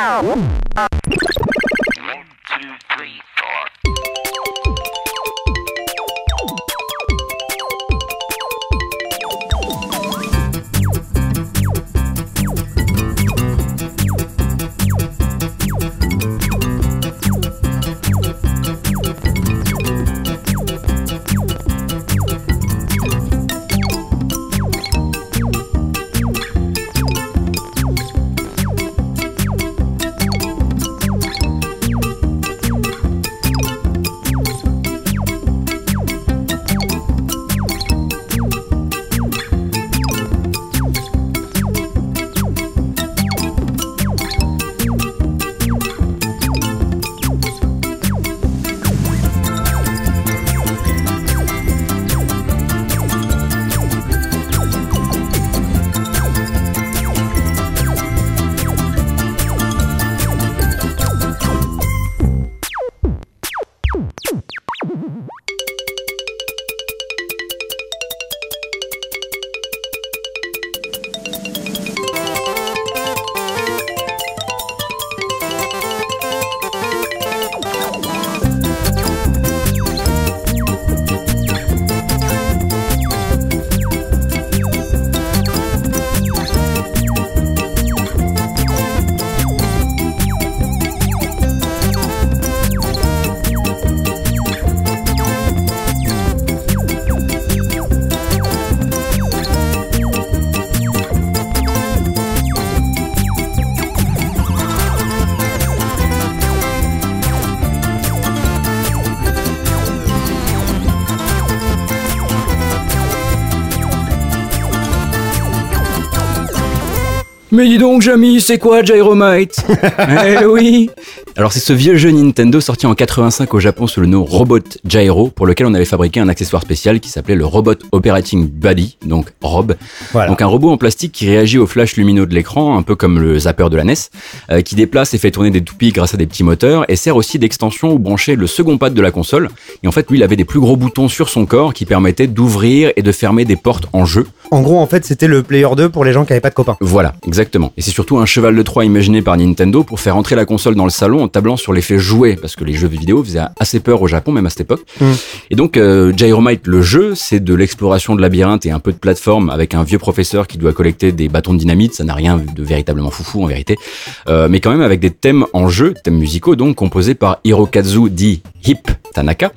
Mais dis donc, Jamie, c'est quoi Gyromite? Eh oui Alors, c'est ce vieux jeu Nintendo sorti en 85 au Japon sous le nom Robot Gyro, pour lequel on avait fabriqué un accessoire spécial qui s'appelait le Robot Operating Buddy, donc ROB. Voilà. Donc, un robot en plastique qui réagit au flash lumineux de l'écran, un peu comme le zapper de la NES, euh, qui déplace et fait tourner des toupies grâce à des petits moteurs, et sert aussi d'extension où brancher le second pad de la console. Et en fait, lui, il avait des plus gros boutons sur son corps qui permettaient d'ouvrir et de fermer des portes en jeu. En gros, en fait, c'était le Player 2 pour les gens qui avaient pas de copains. Voilà, exactement. Et c'est surtout un cheval de Troie imaginé par Nintendo pour faire entrer la console dans le salon en tablant sur l'effet jouet, parce que les jeux vidéo faisaient assez peur au Japon, même à cette époque. Mm. Et donc, euh, Gyromite, le jeu, c'est de l'exploration de labyrinthe et un peu de plateforme avec un vieux professeur qui doit collecter des bâtons de dynamite. Ça n'a rien de véritablement foufou en vérité, euh, mais quand même avec des thèmes en jeu, thèmes musicaux donc composés par Hirokazu dit Hip Tanaka.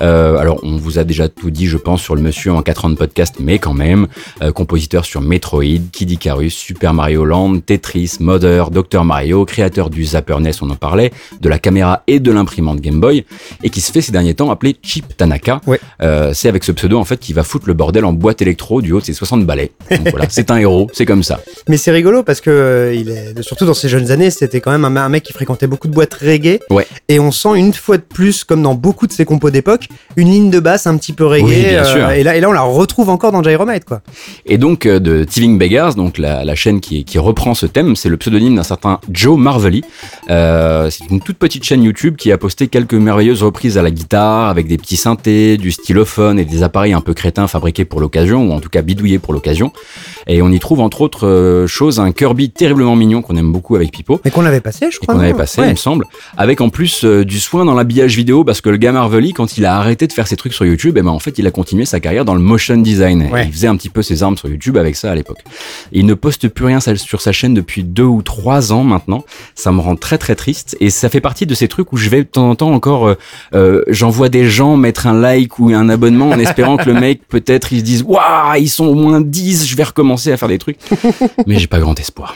Euh, alors, on vous a déjà tout dit, je pense, sur le monsieur en 4 ans de podcast, mais quand même, euh, compositeur sur Metroid, Kid Icarus, Super Mario Land, Tetris, Mother, Dr Mario, créateur du Zapper NES, on en parlait, de la caméra et de l'imprimante Game Boy, et qui se fait ces derniers temps appeler Chip Tanaka. Ouais. Euh, c'est avec ce pseudo, en fait, qu'il va foutre le bordel en boîte électro du haut de ses 60 balais. Donc voilà, c'est un héros, c'est comme ça. Mais c'est rigolo parce que il est surtout dans ses jeunes années, c'était quand même un, un mec qui fréquentait beaucoup de boîtes reggae. Ouais. Et on sent une fois de plus, comme dans beaucoup de ses compos d'époque, une ligne de basse un petit peu reggae. Oui, euh, et là, et là, on la retrouve encore dans Gyromite, quoi. Et donc euh, de Thieving Beggars, donc la, la chaîne qui, qui reprend ce thème, c'est le pseudonyme d'un certain Joe Marvelly. Euh, c'est une toute petite chaîne YouTube qui a posté quelques merveilleuses reprises à la guitare avec des petits synthés, du stylophone et des appareils un peu crétins fabriqués pour l'occasion ou en tout cas bidouillés pour l'occasion. Et on y trouve entre autres choses un Kirby terriblement mignon qu'on aime beaucoup avec Pipo. Mais qu'on avait passé, je crois. qu'on avait passé, Ouais. il me semble, avec en plus du soin dans l'habillage vidéo, parce que le gars Marvelly, quand il a arrêté de faire ses trucs sur YouTube, eh ben en fait, il a continué sa carrière dans le motion design. Ouais. Il faisait un petit peu ses armes sur YouTube avec ça à l'époque. Et Il ne poste plus rien sur sa chaîne depuis deux ou trois ans maintenant. Ça me rend très très triste, et ça fait partie de ces trucs où je vais de temps en temps encore, euh, euh, j'envoie des gens mettre un like ou un abonnement en espérant que le mec peut-être ils se disent waouh ils sont au moins 10 je vais recommencer à faire des trucs mais j'ai pas grand espoir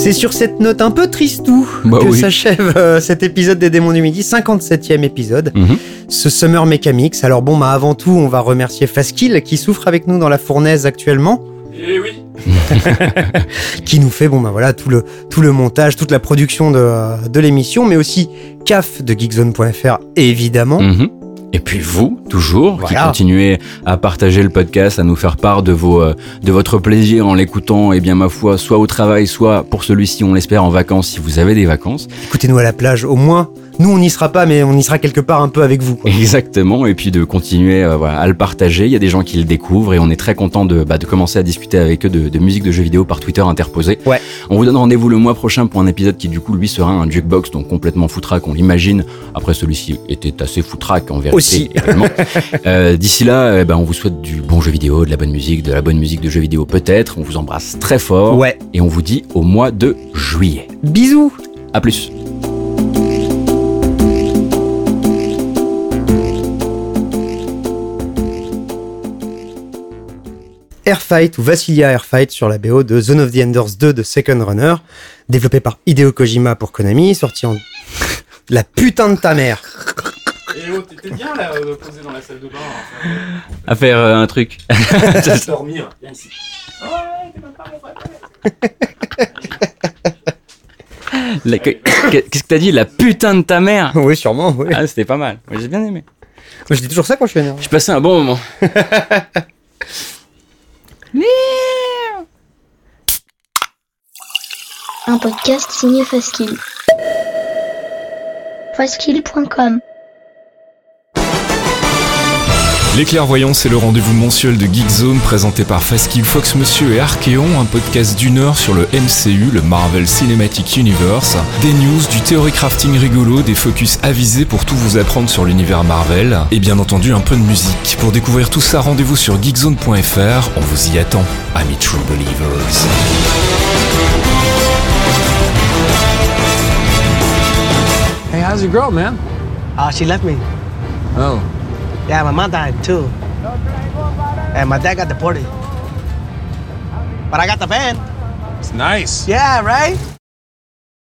C'est sur cette note un peu tristou Bah que oui. s'achève euh, cet épisode des Démons du Midi, 57e épisode. Mhm. Ce Summer Mechamix. Alors bon, bah avant tout, on va remercier Faskill qui souffre avec nous dans la fournaise actuellement. Eh oui. qui nous fait bon bah voilà tout le tout le montage, toute la production de, de l'émission, mais aussi CAF de Geekzone.fr évidemment. Mhm. Et puis vous, toujours, qui continuez à partager le podcast, à nous faire part de vos, euh, de votre plaisir en l'écoutant, et bien ma foi, soit au travail, soit pour celui-ci, on l'espère, en vacances, si vous avez des vacances. Écoutez-nous à la plage, au moins. Nous, on n'y sera pas, mais on y sera quelque part un peu avec vous. quoi. Exactement, et puis de continuer euh, voilà, à le partager. Il y a des gens qui le découvrent et on est très content de, bah, de commencer à discuter avec eux de, de musique de jeux vidéo par Twitter interposé. Ouais. On vous donne rendez-vous le mois prochain pour un épisode qui du coup lui sera un jukebox, donc complètement foutraque, on l'imagine. Après celui-ci était assez foutraque en vérité. Aussi. également. Euh, D'ici là, eh ben, on vous souhaite du bon jeu vidéo, de la bonne musique, de la bonne musique de jeux vidéo peut-être. On vous embrasse très fort Ouais. et on vous dit au mois de juillet. Bisous. À plus. Airfight ou Vassilia Airfight sur la BO de Zone of the Enders 2 de Second Runner, développé par Hideo Kojima pour Konami, sorti en... La putain de ta mère Eh oh, t'étais bien là, euh, posé dans la salle de bain, À faire euh, un truc. à dormir. Viens ici. Qu'est-ce que t'as dit? La putain de ta mère Oui, sûrement, oui. Ah, c'était pas mal. J'ai bien aimé. Moi, je dis toujours ça quand je suis énervé. J'ai passé un bon moment. Un podcast signé Faskill. Faskill.com Les clairvoyants, c'est le rendez-vous mensuel de Geekzone présenté par Faskill Fox Monsieur et Archeon, un podcast d'une heure sur le MCU, le Marvel Cinematic Universe, des news, du théorie crafting rigolo, des focus avisés pour tout vous apprendre sur l'univers Marvel, et bien entendu un peu de musique. Pour découvrir tout ça, rendez-vous sur geekzone.fr, on vous y attend, amis True Believers. Hey, how's your girl, man? Uh, she left me. Oh. Yeah, my mom died too. And my dad got deported. But I got the van. It's nice. Yeah, right?